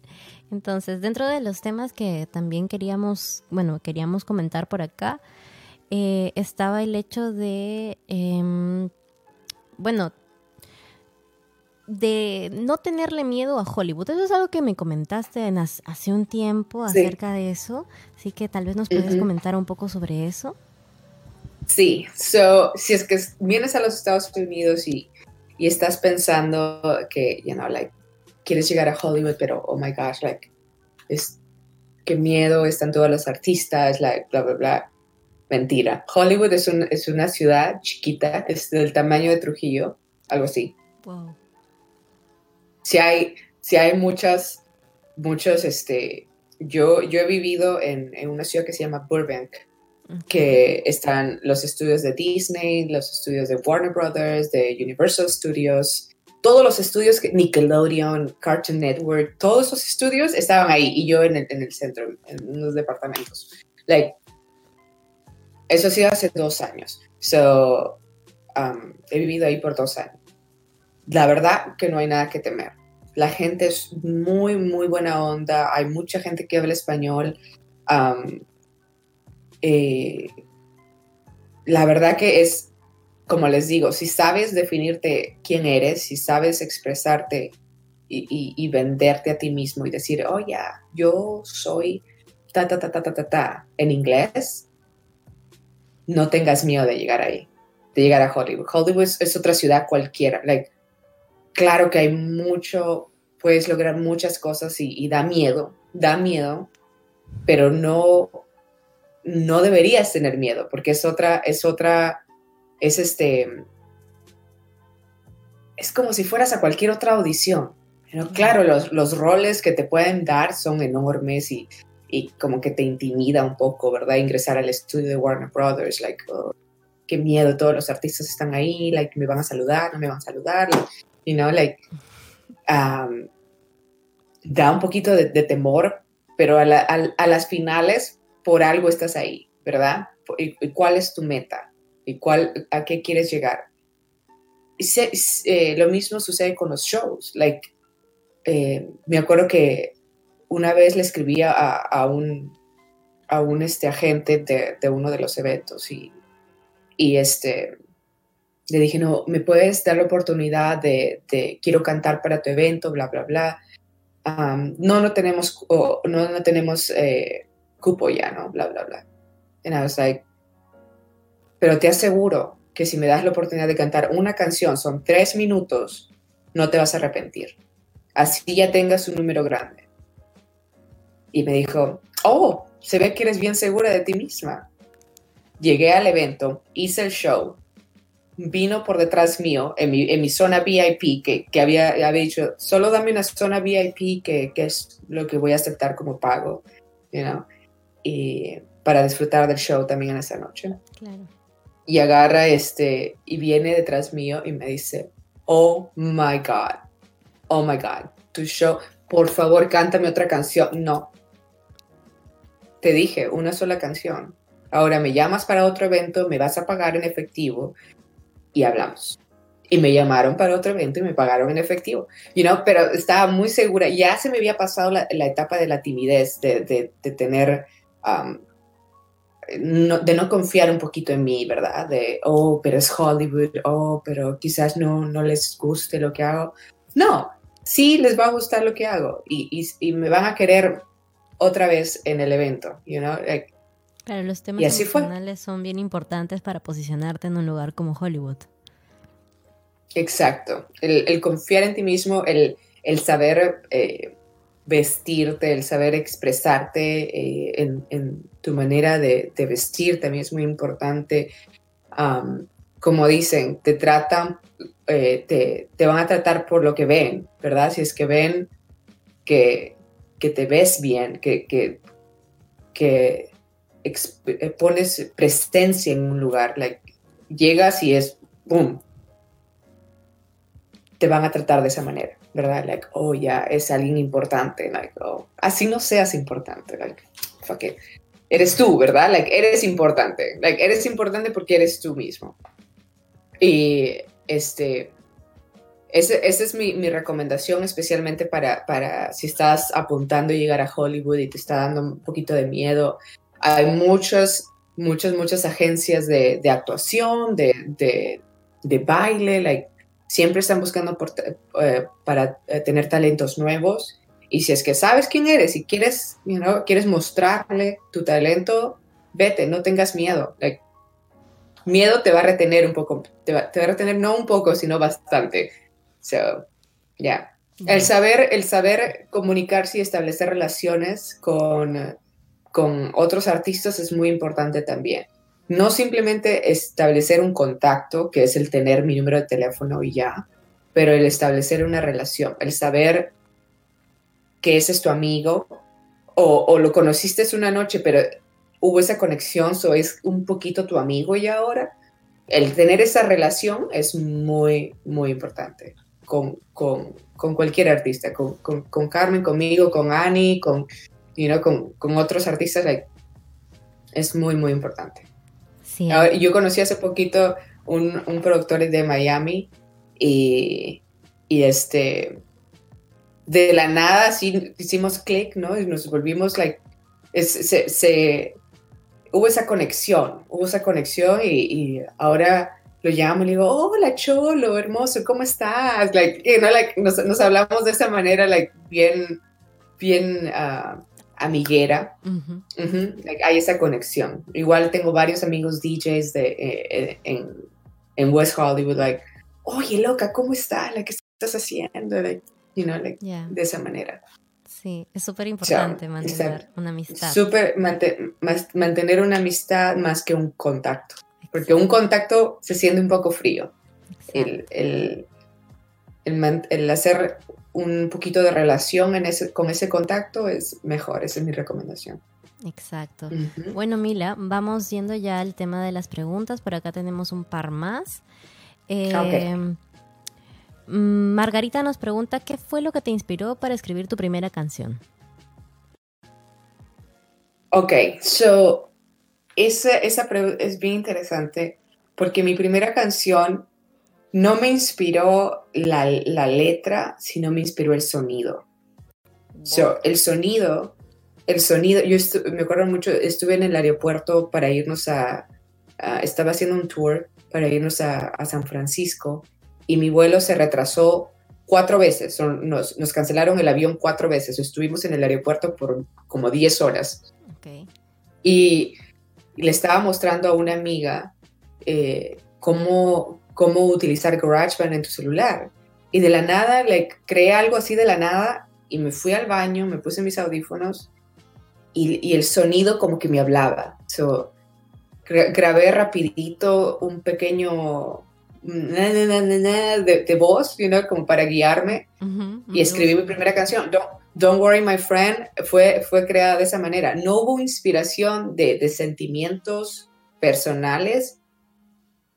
Entonces, dentro de los temas que también queríamos, bueno, queríamos comentar por acá, eh, estaba el hecho de, em, bueno, de no tenerle miedo a Hollywood. Eso es algo que me comentaste hace un tiempo acerca de eso, así que tal vez nos puedes comentar un poco sobre eso. Sí, so, si es que vienes a los Estados Unidos y y estás pensando que, you know, like, quieres llegar a Hollywood, pero, oh my gosh, like, es, qué miedo, están todos los artistas, like, bla, bla, bla. Mentira. Hollywood es, un, es una ciudad chiquita, es del tamaño de Trujillo, algo así. Wow. Si hay, si hay muchas, muchos, este, yo, yo he vivido en, en una ciudad que se llama Burbank, que están los estudios de Disney, los estudios de Warner Brothers, de Universal Studios, todos los estudios, Nickelodeon, Cartoon Network, todos esos estudios estaban ahí y yo en el, en el centro, en los departamentos. Like, eso ha sido hace dos años. So, um, he vivido ahí por dos años. La verdad que no hay nada que temer. La gente es muy, muy buena onda. Hay mucha gente que habla español. Um, eh, la verdad que es, como les digo, si sabes definirte quién eres, si sabes expresarte y, venderte a ti mismo y decir, oh ya, yo soy ta, ta, ta, ta, ta, ta, ta, en inglés, no tengas miedo de llegar ahí, de llegar a Hollywood. Hollywood es, otra ciudad cualquiera. Like, claro que hay mucho, puedes lograr muchas cosas y, y da miedo, da miedo, pero no no deberías tener miedo, porque es otra, es otra, es este, es como si fueras a cualquier otra audición. Pero claro, los, roles que te pueden dar son enormes y, como que te intimida un poco, ¿verdad? Ingresar al estudio de Warner Brothers, like, oh, qué miedo, todos los artistas están ahí, like, me van a saludar, no me van a saludar, you know, like, um, da un poquito de, temor, pero a, a las finales por algo estás ahí, ¿verdad? ¿Y, cuál es tu meta? ¿Y cuál, a qué quieres llegar? Eh, lo mismo sucede con los shows. Like, eh, me acuerdo que una vez le escribí a, un, a un este, agente de, uno de los eventos y, y este, le dije, no, ¿me puedes dar la oportunidad de, quiero cantar para tu evento, bla, bla, bla? no, no tenemos, no, no tenemos eh, cupo ya, ¿no? Bla, bla, bla. And I was like, pero te aseguro que si me das la oportunidad de cantar una canción, son tres minutos, no te vas a arrepentir. Así ya tengas un número grande. Y me dijo, oh, se ve que eres bien segura de ti misma. Llegué al evento, hice el show, vino por detrás mío en mi, en mi zona VIP, que, que había, había, dicho, solo dame una zona VIP, que, que, es lo que voy a aceptar como pago. You know? Y para disfrutar del show también en esa noche. Y agarra este y viene detrás mío y me dice, oh my God, oh my God, tu show, por favor cántame otra canción. No, te dije una sola canción. Ahora me llamas para otro evento, me vas a pagar en efectivo y hablamos. Y me llamaron para otro evento y me pagaron en efectivo. You know, pero estaba muy segura. Ya se me había pasado la, etapa de la timidez, de, de, de tener de no confiar un poquito en mí, ¿verdad? De, oh, pero es Hollywood, oh, pero quizás no, no les guste lo que hago. No, sí les va a gustar lo que hago y, y, me van a querer otra vez en el evento, you know? claro, los temas emocionales son bien importantes para posicionarte en un lugar como Hollywood. Exacto, el, el confiar en ti mismo, el, el saber eh, vestirte, el saber expresarte eh, en, tu manera de, vestir también es muy importante. como dicen, te tratan, eh, te, van a tratar por lo que ven, ¿verdad? Si es que ven que, que te ves bien, que, que, que eh, pones presencia en un lugar, llegas y es, ¡boom! Te van a tratar de esa manera. ¿Verdad? Like, oh, ya es alguien importante, like, oh, así no seas importante, like, fuck it. Eres tú, ¿verdad? Like, eres importante, like, eres importante porque eres tú mismo. Y, este, esa es mi, mi, recomendación, especialmente para, para si estás apuntando a llegar a Hollywood y te está dando un poquito de miedo. Hay muchas, muchas, muchas agencias de, de actuación, de, de, de baile, like, siempre están buscando eh, para eh, tener talentos nuevos. Y si es que sabes quién eres y quieres, you quieres mostrarle tu talento, vete, no tengas miedo. miedo te va a retener un poco, te va, a retener no un poco, sino bastante. So, ya. El saber, el saber comunicarse y establecer relaciones con, con otros artistas es muy importante también no simplemente establecer un contacto, que es el tener mi número de teléfono y ya, pero el establecer una relación, el saber que ese es tu amigo o, lo conociste una noche, pero hubo esa conexión, so es un poquito tu amigo y ahora. El tener esa relación es muy, muy importante con, cualquier artista, con, Carmen, conmigo, con Annie, con, con, otros artistas, es muy, muy importante. Yo conocí hace poquito un, un productor de Miami y, y, este, de la nada sí hicimos clic, ¿no? Y nos volvimos, like, se, se, hubo esa conexión, hubo esa conexión y, ahora lo llamo y le digo, hola Cholo, hermoso, ¿cómo estás? Like, you know, like, nos, nos, hablamos de esa manera, like, bien, bien, uh, amiguera, hay esa conexión. Igual tengo varios amigos DJs de, eh, eh, en, West Hollywood, like, oye, loca, ¿cómo estás? ¿Qué estás haciendo? you know, like, De esa manera. Sí, es súper importante mantener una amistad. Súper mantener una amistad más que un contacto, porque un contacto se siente un poco frío. El, el, el, hacer un poquito de relación en ese, con ese contacto es mejor, esa es mi recomendación. Exacto. Bueno, Mila, vamos yendo ya al tema de las preguntas. Por acá tenemos un par más. Eh, mm, Margarita nos pregunta, ¿qué fue lo que te inspiró para escribir tu primera canción? Ok, so, esa, esa es bien interesante porque mi primera canción no me inspiró la, letra, sino me inspiró el sonido. el sonido, el sonido, yo me acuerdo mucho, estuve en el aeropuerto para irnos a, estaba haciendo un tour para irnos a, San Francisco y mi vuelo se retrasó cuatro veces, nos, cancelaron el avión cuatro veces, estuvimos en el aeropuerto por como 10 horas. Y le estaba mostrando a una amiga eh, cómo, cómo utilizar GarageBand en tu celular. Y de la nada, le creé algo así de la nada y me fui al baño, me puse mis audífonos y, el sonido como que me hablaba. So, grabé rapidito un pequeño de, de voz, you know, como para guiarme y escribí mi primera canción. Don't, Worry My Friend fue, fue creada de esa manera. No hubo inspiración de, de sentimientos personales,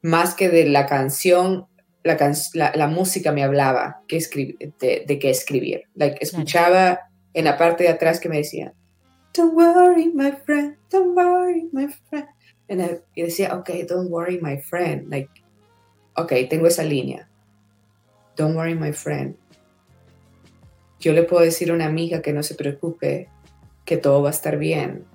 más que de la canción, la, la, música me hablaba que de, de qué escribir. Like, escuchaba en la parte de atrás que me decía, Don't worry, my friend, don't worry, my friend. y decía, ok, don't worry, my friend. Like, ok, tengo esa línea. Don't worry, my friend. Yo le puedo decir a una amiga que no se preocupe, que todo va a estar bien.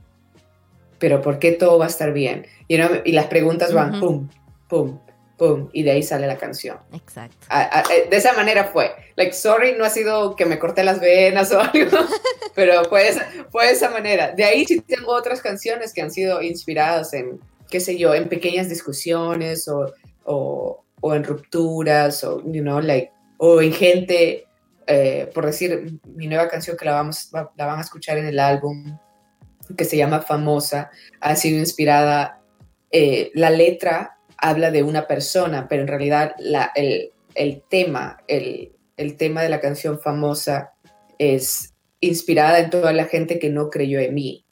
pero ¿por qué todo va a estar bien? You know? Y las preguntas van pum, pum, pum, y de ahí sale la canción. Exacto. Eh, de esa manera fue. Like, sorry, no ha sido que me corté las venas o algo, pero fue, fue de esa manera. De ahí sí tengo otras canciones que han sido inspiradas en, qué sé yo, en pequeñas discusiones o, o, o en rupturas o, you know, like, o en gente, eh, por decir, mi nueva canción que la, vamos, la van a escuchar en el álbum, que se llama Famosa, ha sido inspirada, eh, la letra habla de una persona, pero en realidad la, el, el, tema, el, el, tema de la canción famosa es inspirada en toda la gente que no creyó en mí,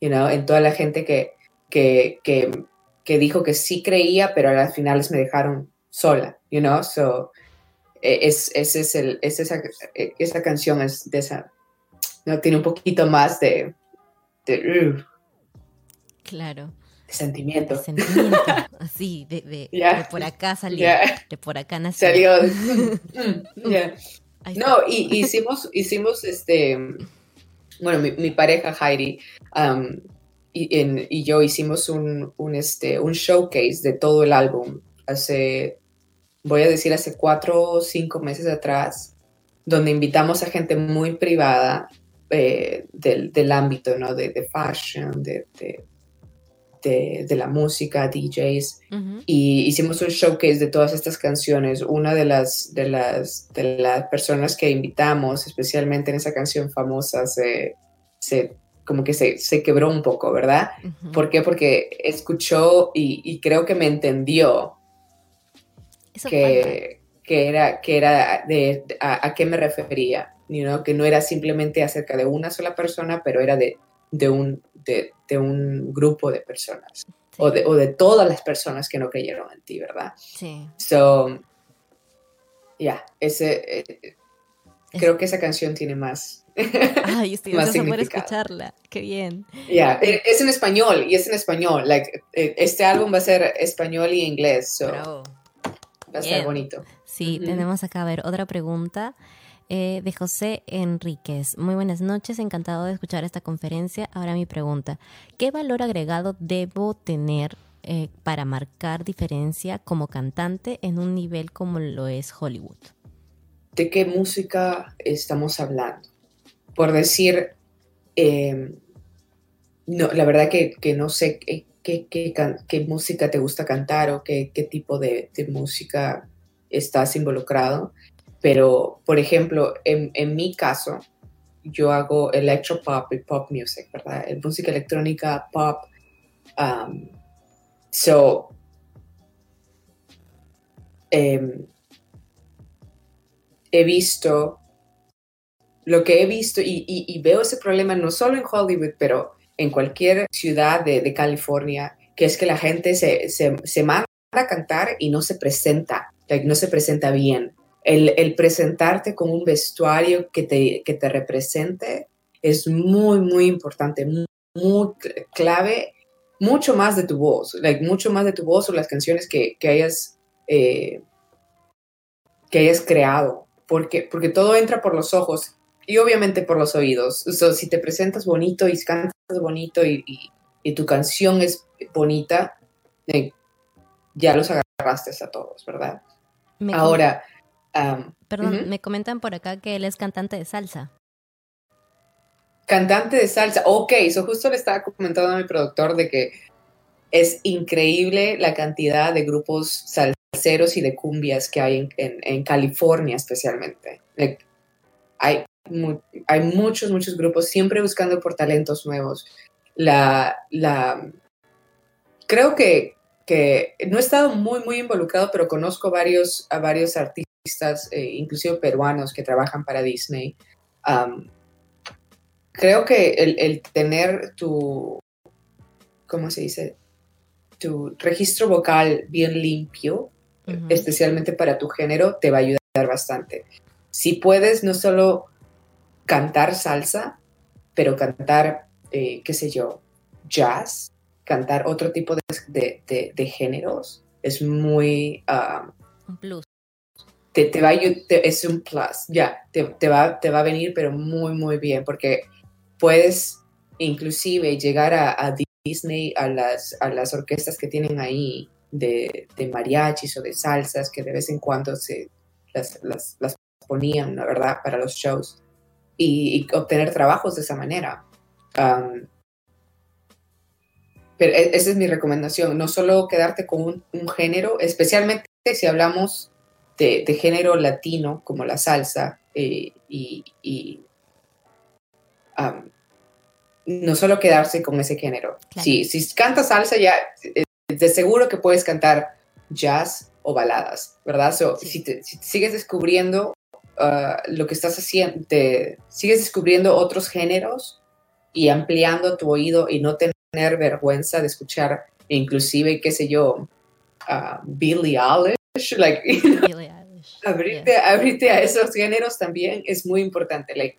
you know, en toda la gente que, que, que, que dijo que sí creía, pero al final me dejaron sola, you know, so e, es, ese es el, es esa, e, esa canción es de esa, no tiene un poquito más de, de uh, claro sentimiento. sentimiento, así, de, de, por acá salió, de por acá nació. Salió. Mm, no, y hicimos, hicimos este, bueno, mi, pareja Heidi um, y, y, yo hicimos un, un, este, un showcase de todo el álbum hace, voy a decir, hace cuatro o cinco meses atrás, donde invitamos a gente muy privada eh, del, del, ámbito, ¿no? De, de fashion, de, de de, la música, DJs, y hicimos un showcase de todas estas canciones. Una de las, de las, de las personas que invitamos, especialmente en esa canción famosa, se, se como que se, se, quebró un poco, ¿verdad? ¿Por qué? Porque escuchó y, creo que me entendió que, que, era, que era de, a, qué me refería, you que no era simplemente acerca de una sola persona, pero era de, de un, de, un grupo de personas o, de, o, de, todas las personas que no creyeron en ti, ¿verdad? Sí. So, ya, ese, eh, creo que esa canción tiene más. Ay, estoy más por escucharla. Qué bien. Ya, eh, es en español y es en español. Like, eh, este álbum va a ser español y inglés. So, Va a ser bonito. Sí, tenemos acá a ver otra pregunta. Eh, de José Enríquez. Muy buenas noches, encantado de escuchar esta conferencia. Ahora mi pregunta, ¿qué valor agregado debo tener eh, para marcar diferencia como cantante en un nivel como lo es Hollywood? ¿De qué música estamos hablando? Por decir, em, no, la verdad que, no sé qué, qué, música te gusta cantar o qué, tipo de, de música estás involucrado pero, por ejemplo, en, en mi caso, yo hago electropop y pop music, ¿verdad? Música electrónica, pop. Um, so, em, he visto lo que he visto y, y, veo ese problema no solo en Hollywood, pero en cualquier ciudad de, de California, que es que la gente se, se, se, manda a cantar y no se presenta, no se presenta bien el, presentarte con un vestuario que te, que te represente es muy, muy importante, muy, clave, mucho más de tu voz, like, mucho más de tu voz o las canciones que, hayas, eh, que hayas creado, porque, porque todo entra por los ojos y obviamente por los oídos. si te presentas bonito y cantas bonito y, tu canción es bonita, eh, ya los agarraste a todos, ¿verdad? Ahora, Perdón, me comentan por acá que él es cantante de salsa. Cantante de salsa, ok, eso justo le estaba comentando a mi productor de que es increíble la cantidad de grupos salseros y de cumbias que hay en, California especialmente. hay, hay muchos, muchos grupos siempre buscando por talentos nuevos. La, la, creo que, que no he estado muy, muy involucrado, pero conozco varios, a varios artistas eh, inclusive peruanos que trabajan para Disney, creo que el, tener tu, ¿cómo se dice? Tu registro vocal bien limpio, especialmente para tu género, te va a ayudar bastante. Si puedes no solo cantar salsa, pero cantar, eh, qué sé yo, jazz, cantar otro tipo de, de, géneros, es muy... Un plus te, te va es un plus, ya, te, te, va, te va a venir, pero muy, muy bien, porque puedes inclusive llegar a, Disney a las, a las orquestas que tienen ahí de, mariachis o de salsas que de vez en cuando se las, las, ponían, la verdad, para los shows. Y, obtener trabajos de esa manera. pero e, esa es mi recomendación, no solo quedarte con un, género, especialmente si hablamos de, de, género latino como la salsa eh, y, y no solo quedarse con ese género. Si, si cantas salsa ya, eh, de seguro que puedes cantar jazz o baladas, ¿verdad? si, te, sigues descubriendo uh, lo que estás haciendo, te, sigues descubriendo otros géneros y ampliando tu oído y no tener vergüenza de escuchar inclusive, qué sé yo, uh, Billie Eilish, like, abrirte, a esos géneros también es muy importante, like,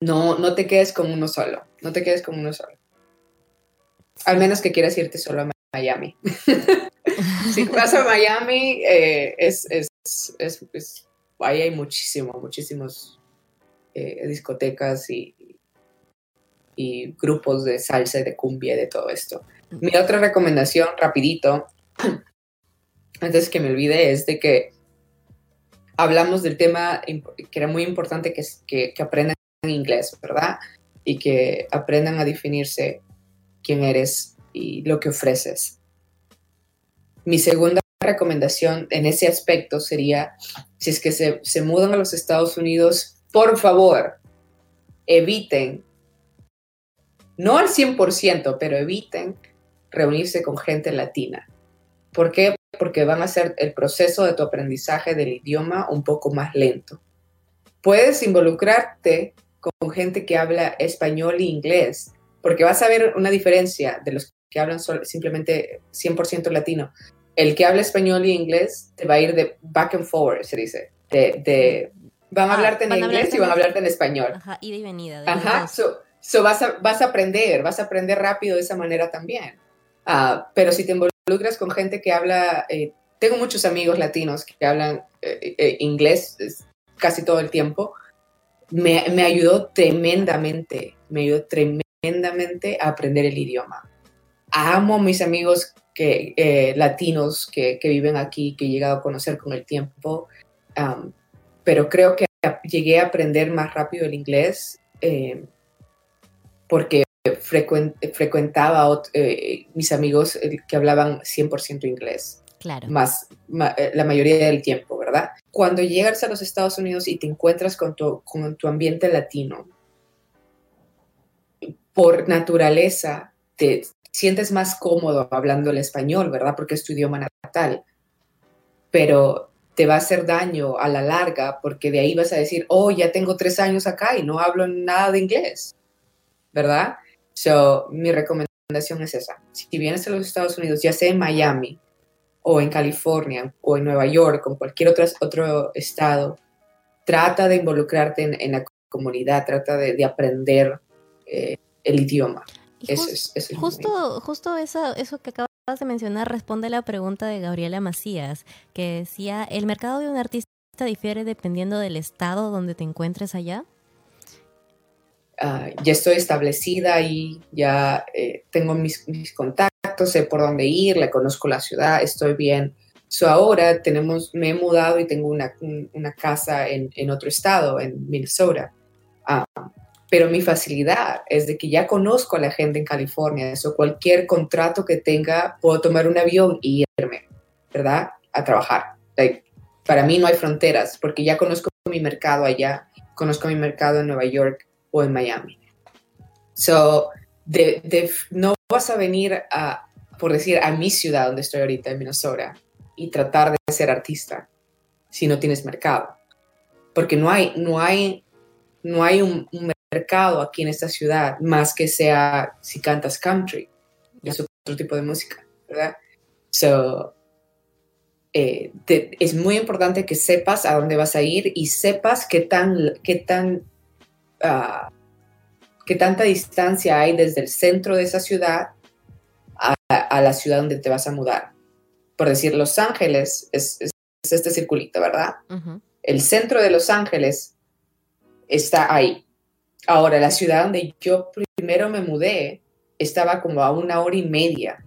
no, no te quedes con uno solo, no te quedes con uno solo. Al menos que quieras irte solo a Miami. si vas a Miami, eh, es, es, es, ahí hay muchísimo, muchísimos eh, discotecas y, y grupos de salsa de cumbia de todo esto. Mi otra recomendación, rapidito, antes que me olvide, es de que hablamos del tema que era muy importante que, aprendan inglés, ¿verdad? Y que aprendan a definirse quién eres y lo que ofreces. Mi segunda recomendación en ese aspecto sería, si es que se, se mudan a los Estados Unidos, por favor, eviten, no al 100%, pero eviten reunirse con gente latina. ¿Por qué? Porque van a hacer el proceso de tu aprendizaje del idioma un poco más lento. Puedes involucrarte con gente que habla español e inglés, porque vas a ver una diferencia de los que hablan simplemente 100% latino. El que habla español e inglés te va a ir de back and forward, se dice. De, van a ah, hablarte en inglés y van a hablarte en español. Ajá, ida y venida. Ajá, so, vas, a, vas a aprender, vas a aprender rápido de esa manera también. Ah, pero si te involucras con gente que habla, eh, tengo muchos amigos latinos que hablan eh, eh, inglés casi todo el tiempo, me, me, ayudó tremendamente, me ayudó tremendamente a aprender el idioma. Amo a mis amigos que, eh, latinos que, que, viven aquí, que he llegado a conocer con el tiempo, pero creo que llegué a aprender más rápido el inglés eh, porque frecuentaba eh, mis amigos que hablaban 100% inglés. Claro. Más, la mayoría del tiempo, ¿verdad? Cuando llegas a los Estados Unidos y te encuentras con tu, con tu ambiente latino, por naturaleza te sientes más cómodo hablando el español, ¿verdad? Porque es tu idioma natal. Pero te va a hacer daño a la larga porque de ahí vas a decir, oh, ya tengo tres años acá y no hablo nada de inglés, ¿verdad? So, mi recomendación es esa. Si vienes a los Estados Unidos, ya sea en Miami o en California o en Nueva York o en cualquier otro, otro estado, trata de involucrarte en, la comunidad, trata de, aprender eh, el idioma. Eso es, justo, justo eso, eso que acabas de mencionar responde a la pregunta de Gabriela Macías, que decía, ¿el mercado de un artista difiere dependiendo del estado donde te encuentres allá? Ah, ya estoy establecida y ya eh, tengo mis, mis, contactos, sé por dónde ir, le conozco la ciudad, estoy bien. So ahora tenemos, me he mudado y tengo una, una casa en, en, otro estado, en Minnesota. Ah, pero mi facilidad es de que ya conozco a la gente en California, eso cualquier contrato que tenga, puedo tomar un avión y irme, ¿verdad? A trabajar. para mí no hay fronteras, porque ya conozco mi mercado allá, conozco mi mercado en Nueva York, o en Miami. So, de, no vas a venir a, por decir, a mi ciudad donde estoy ahorita, en Minnesota, y tratar de ser artista si no tienes mercado. Porque no hay, no hay, no hay un, mercado aquí en esta ciudad más que sea si cantas country. Es otro tipo de música, ¿verdad? So, eh, es muy importante que sepas a dónde vas a ir y sepas qué tan, qué tan uh, qué tanta distancia hay desde el centro de esa ciudad a, la ciudad donde te vas a mudar. Por decir, Los Ángeles es, este circulito, ¿verdad? El centro de Los Ángeles está ahí. Ahora, la ciudad donde yo primero me mudé estaba como a una hora y media,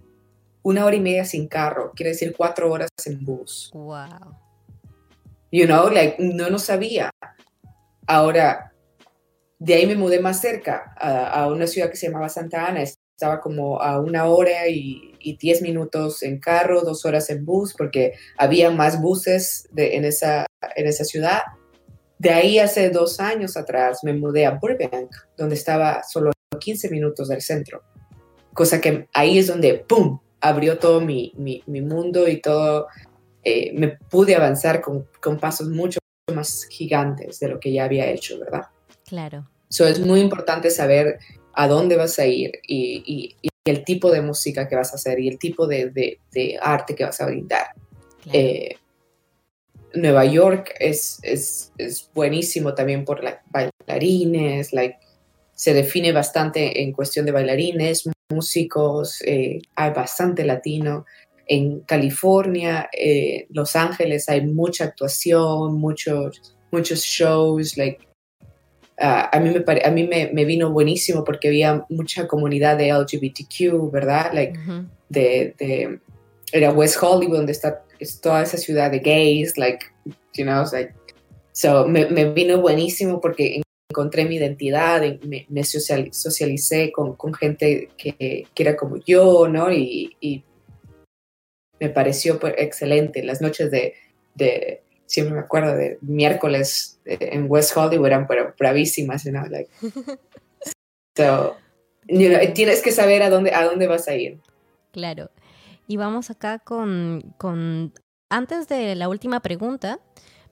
una hora y media sin carro, quiere decir cuatro horas en bus. Wow. You know, like, no lo sabía. Ahora, de ahí me mudé más cerca, a, una ciudad que se llamaba Santa Ana. Estaba como a una hora y, diez minutos en carro, dos horas en bus, porque había más buses en, esa, ciudad. De ahí hace dos años atrás me mudé a Burbank, donde estaba solo 15 minutos del centro. Cosa que ahí es donde, ¡pum!, abrió todo mi, mundo y todo, eh, me pude avanzar con pasos mucho más gigantes de lo que ya había hecho, ¿verdad? Claro. So, es muy importante saber a dónde vas a ir y, y, el tipo de música que vas a hacer y el tipo de, de, de arte que vas a brindar. Eh, Nueva York es, es, es, buenísimo también por like, bailarines, like, se define bastante en cuestión de bailarines, músicos, eh, hay bastante latino. En California, eh, Los Ángeles hay mucha actuación, muchos, muchos shows, like, uh, a mí, me, a mí me, me, vino buenísimo porque había mucha comunidad de LGBTQ, ¿verdad? Like, de, de, era West Hollywood, donde está es toda esa ciudad de gays, like, you know, like, so me, me vino buenísimo porque encontré mi identidad, me, me socialicé con, con gente que, que, era como yo, ¿no? Y, y me pareció pues, excelente. Las noches de, de, siempre me acuerdo de miércoles en West Hollywood eran pero bravísimas, you know, like. So, you know, tienes que saber a dónde, a dónde vas a ir. Claro. Y vamos acá con, con antes de la última pregunta,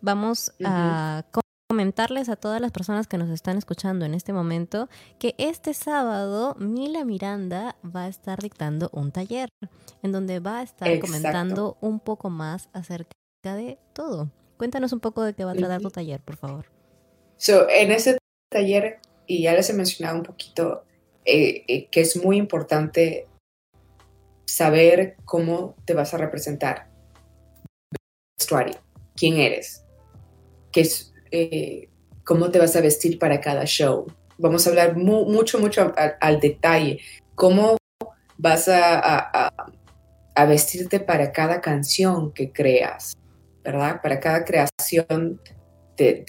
vamos a comentarles a todas las personas que nos están escuchando en este momento que este sábado Mila Miranda va a estar dictando un taller en donde va a estar comentando un poco más acerca de todo. Cuéntanos un poco de qué va a tratar tu taller, por favor. So, en ese taller, y ya les he mencionado un poquito, eh, eh, que es muy importante saber cómo te vas a representar. Vestuario, quién eres, qué es eh, cómo te vas a vestir para cada show. Vamos a hablar mucho, mucho al detalle. Cómo vas a, a, vestirte para cada canción que creas, ¿verdad? Para cada creación de,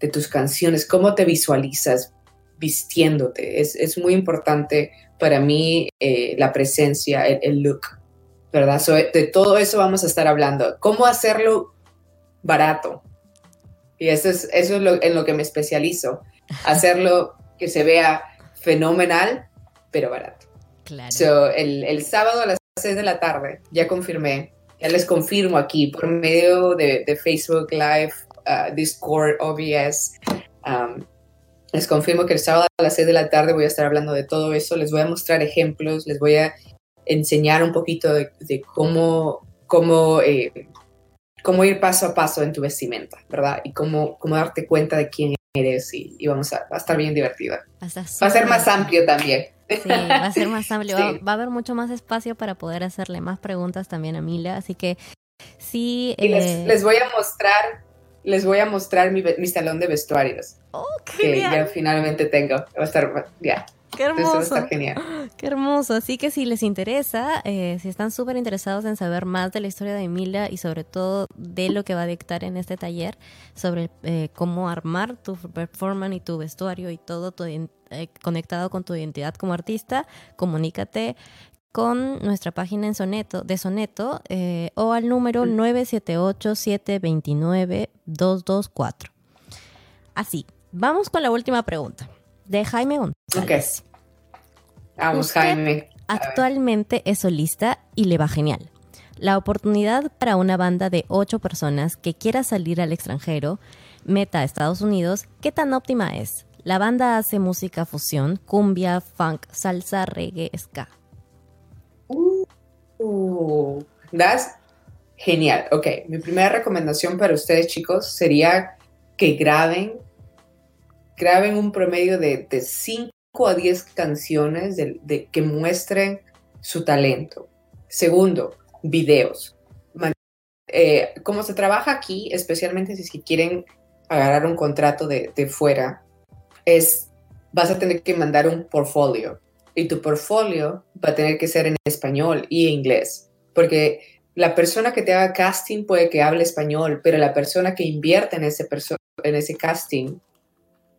de, tus canciones. Cómo te visualizas vistiéndote. Es, es muy importante para mí eh, la presencia, el, look, ¿verdad? de todo eso vamos a estar hablando. ¿Cómo hacerlo barato? Y eso es, eso es lo, en lo que me especializo, hacerlo que se vea fenomenal, pero barato. Claro. el, el, sábado a las 6 de la tarde, ya confirmé, ya les confirmo aquí por medio de, de Facebook Live, uh, Discord, OBS. Um, les confirmo que el sábado a las 6 de la tarde voy a estar hablando de todo eso, les voy a mostrar ejemplos, les voy a enseñar un poquito de, de cómo, cómo eh, cómo ir paso a paso en tu vestimenta, ¿verdad? Y cómo, cómo darte cuenta de quién eres y, y vamos a, va a estar bien divertida. Va a, ser más amplio también. Sí, va a ser más amplio. Va, a haber mucho más espacio para poder hacerle más preguntas también a Mila, así que sí. Eh, les, voy a mostrar, les voy a mostrar mi, mi salón de vestuarios. Oh, que ya finalmente tengo. Va a estar, ya. Qué hermoso. Qué hermoso. Así que si les interesa, eh, si están súper interesados en saber más de la historia de Emilia y sobre todo de lo que va a dictar en este taller sobre eh, cómo armar tu performance y tu vestuario y todo eh, conectado con tu identidad como artista, comunícate con nuestra página en Soneto, de Soneto o al número 978-729-224. Así, vamos con la última pregunta de Jaime González. Ok. Vamos, Jaime. Actualmente es solista y le va genial. La oportunidad para una banda de ocho personas que quiera salir al extranjero, meta a Estados Unidos, ¿qué tan óptima es? La banda hace música fusión, cumbia, funk, salsa, reggae, ska. Uh, that's genial. Ok, mi primera recomendación para ustedes, chicos, sería que graben graben un promedio de, 5 a 10 canciones de, que muestren su talento. Segundo, videos. Eh, como se trabaja aquí, especialmente si quieren agarrar un contrato de, fuera, es vas a tener que mandar un portfolio. y tu portfolio va a tener que ser en español y inglés, porque la persona que te haga casting puede que hable español, pero la persona que invierte en ese, en ese casting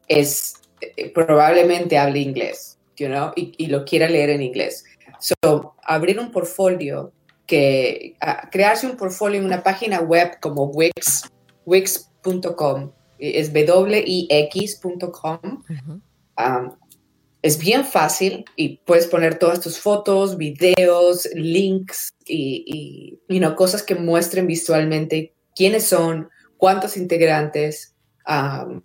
es eh, probablemente hable inglés, you know, y, y, lo quiera leer en inglés. So, abrir un portfolio que crearse un portfolio en una página web como Wix, wix.com, es wix.com. Um, es bien fácil y puedes poner todas tus fotos, videos, links y, y cosas que muestren visualmente quiénes son, cuántos integrantes, um,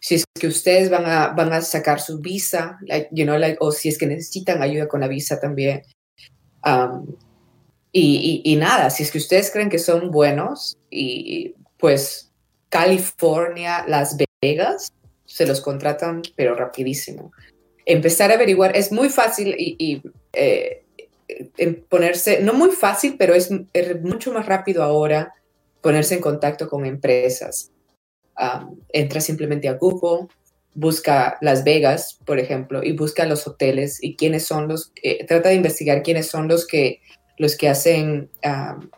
si es que ustedes van a, van a sacar su visa, you know, o si es que necesitan ayuda con la visa también. Um, y, nada, si es que ustedes creen que son buenos, y pues California, Las Vegas, se los contratan, pero rapidísimo. Empezar a averiguar, es muy fácil y, eh, ponerse, no muy fácil, pero es, mucho más rápido ahora ponerse en contacto con empresas. Entra simplemente a Google, busca Las Vegas, por ejemplo, y busca los hoteles y quiénes son los, eh, trata de investigar quiénes son los que los que hacen, um,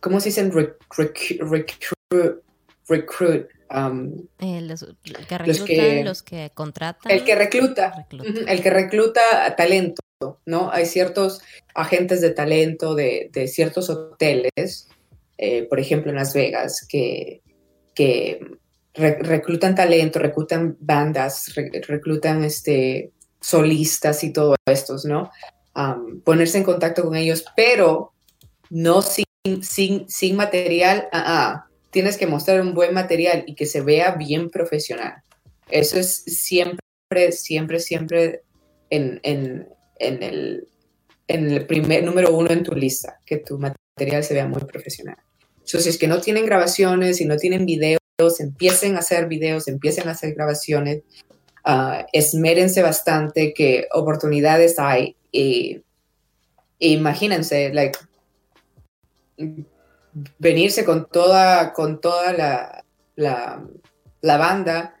¿cómo se dicen? recruit. Um, eh, los, que reclutan, los que, contratan. El que recluta, el que recluta talento, ¿no? Hay ciertos agentes de talento de, de ciertos hoteles, eh, por ejemplo en Las Vegas, que, que reclutan talento, reclutan bandas, reclutan este, solistas y todo estos, ¿no? ponerse en contacto con ellos, pero no sin, sin, sin material. Ah, tienes que mostrar un buen material y que se vea bien profesional. Eso es siempre, siempre, siempre en, en, en, el, en el primer número uno en tu lista, que tu material se vea muy profesional. Entonces, si es que no tienen grabaciones y no tienen videos, empiecen a hacer videos, empiecen a hacer grabaciones, uh, esmérense bastante que oportunidades hay y, imagínense, like, venirse con toda, con toda la, la, banda,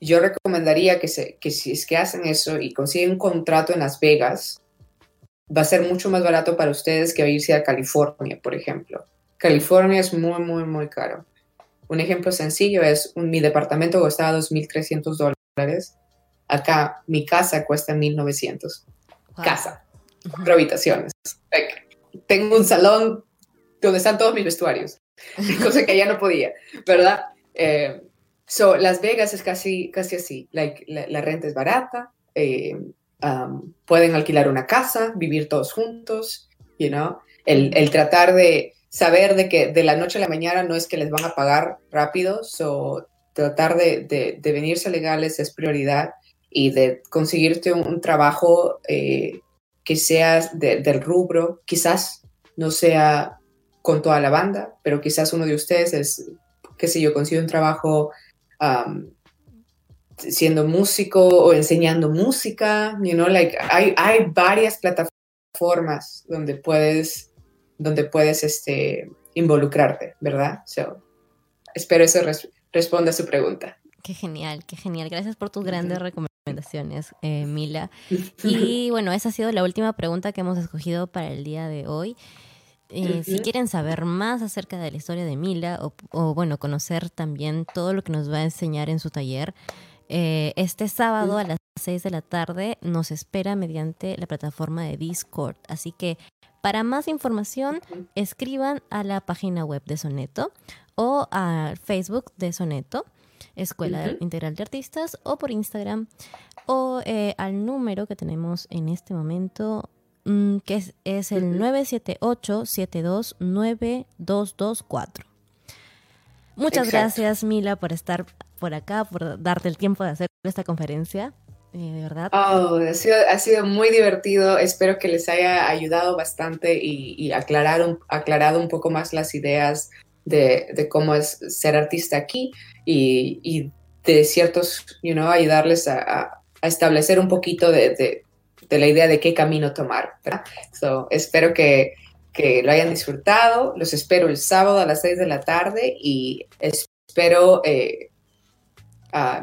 yo recomendaría que, se, que si es que hacen eso y consiguen un contrato en Las Vegas, va a ser mucho más barato para ustedes que irse a California, por ejemplo. California es muy, muy, muy caro. Un ejemplo sencillo es, mi departamento costaba 2.300 dólares. Acá mi casa cuesta 1.900 casa, cuatro habitaciones. Tengo un salón donde están todos mis vestuarios, cosa que ya no podía, ¿verdad? Eh, so, Las Vegas es casi, casi así, like, la, renta es barata, eh, um, pueden alquilar una casa, vivir todos juntos, you know? el, el, tratar de saber de que de la noche a la mañana no es que les van a pagar rápido, so, tratar de, de, de venirse legales es prioridad y de conseguirte un, trabajo eh, que sea del rubro, quizás no sea con toda la banda, pero quizás uno de ustedes es, qué sé yo, consigue un trabajo siendo músico o enseñando música, you know, like, hay, hay varias plataformas donde puedes, donde puedes este, involucrarte, ¿verdad? So, espero eso responda a su pregunta. Qué genial, qué genial. Gracias por tus grandes recomendaciones, eh, Mila. Y bueno, esa ha sido la última pregunta que hemos escogido para el día de hoy. Eh, si quieren saber más acerca de la historia de Mila o, bueno, conocer también todo lo que nos va a enseñar en su taller, eh, este sábado a las 6 de la tarde nos espera mediante la plataforma de Discord. Así que para más información, escriban a la página web de Soneto o al Facebook de Soneto. Escuela Integral de Artistas, o por Instagram, o eh, al número que tenemos en este momento, mm, que es, es el 978-729224. Muchas gracias, Mila, por estar por acá, por darte el tiempo de hacer esta conferencia. Eh, de verdad. Oh, ha, sido, ha sido muy divertido. Espero que les haya ayudado bastante y, y aclarado, aclarado un poco más las ideas de, cómo es ser artista aquí y, de ciertos, you know, ayudarles a, establecer un poquito de, la idea de qué camino tomar. So, espero que, lo hayan disfrutado. Los espero el sábado a las 6 de la tarde y espero eh,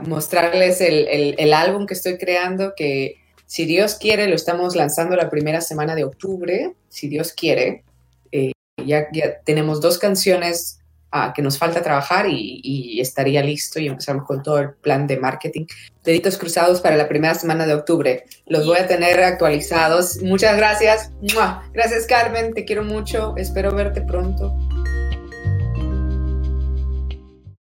mostrarles el, álbum que estoy creando que Si Dios quiere, lo estamos lanzando la primera semana de octubre, si Dios quiere. Eh, ya, ya tenemos dos canciones que nos falta trabajar y, estaría listo y empezamos con todo el plan de marketing. Deditos cruzados para la primera semana de octubre. Los voy a tener actualizados. Muchas gracias. Gracias Carmen, te quiero mucho. Espero verte pronto.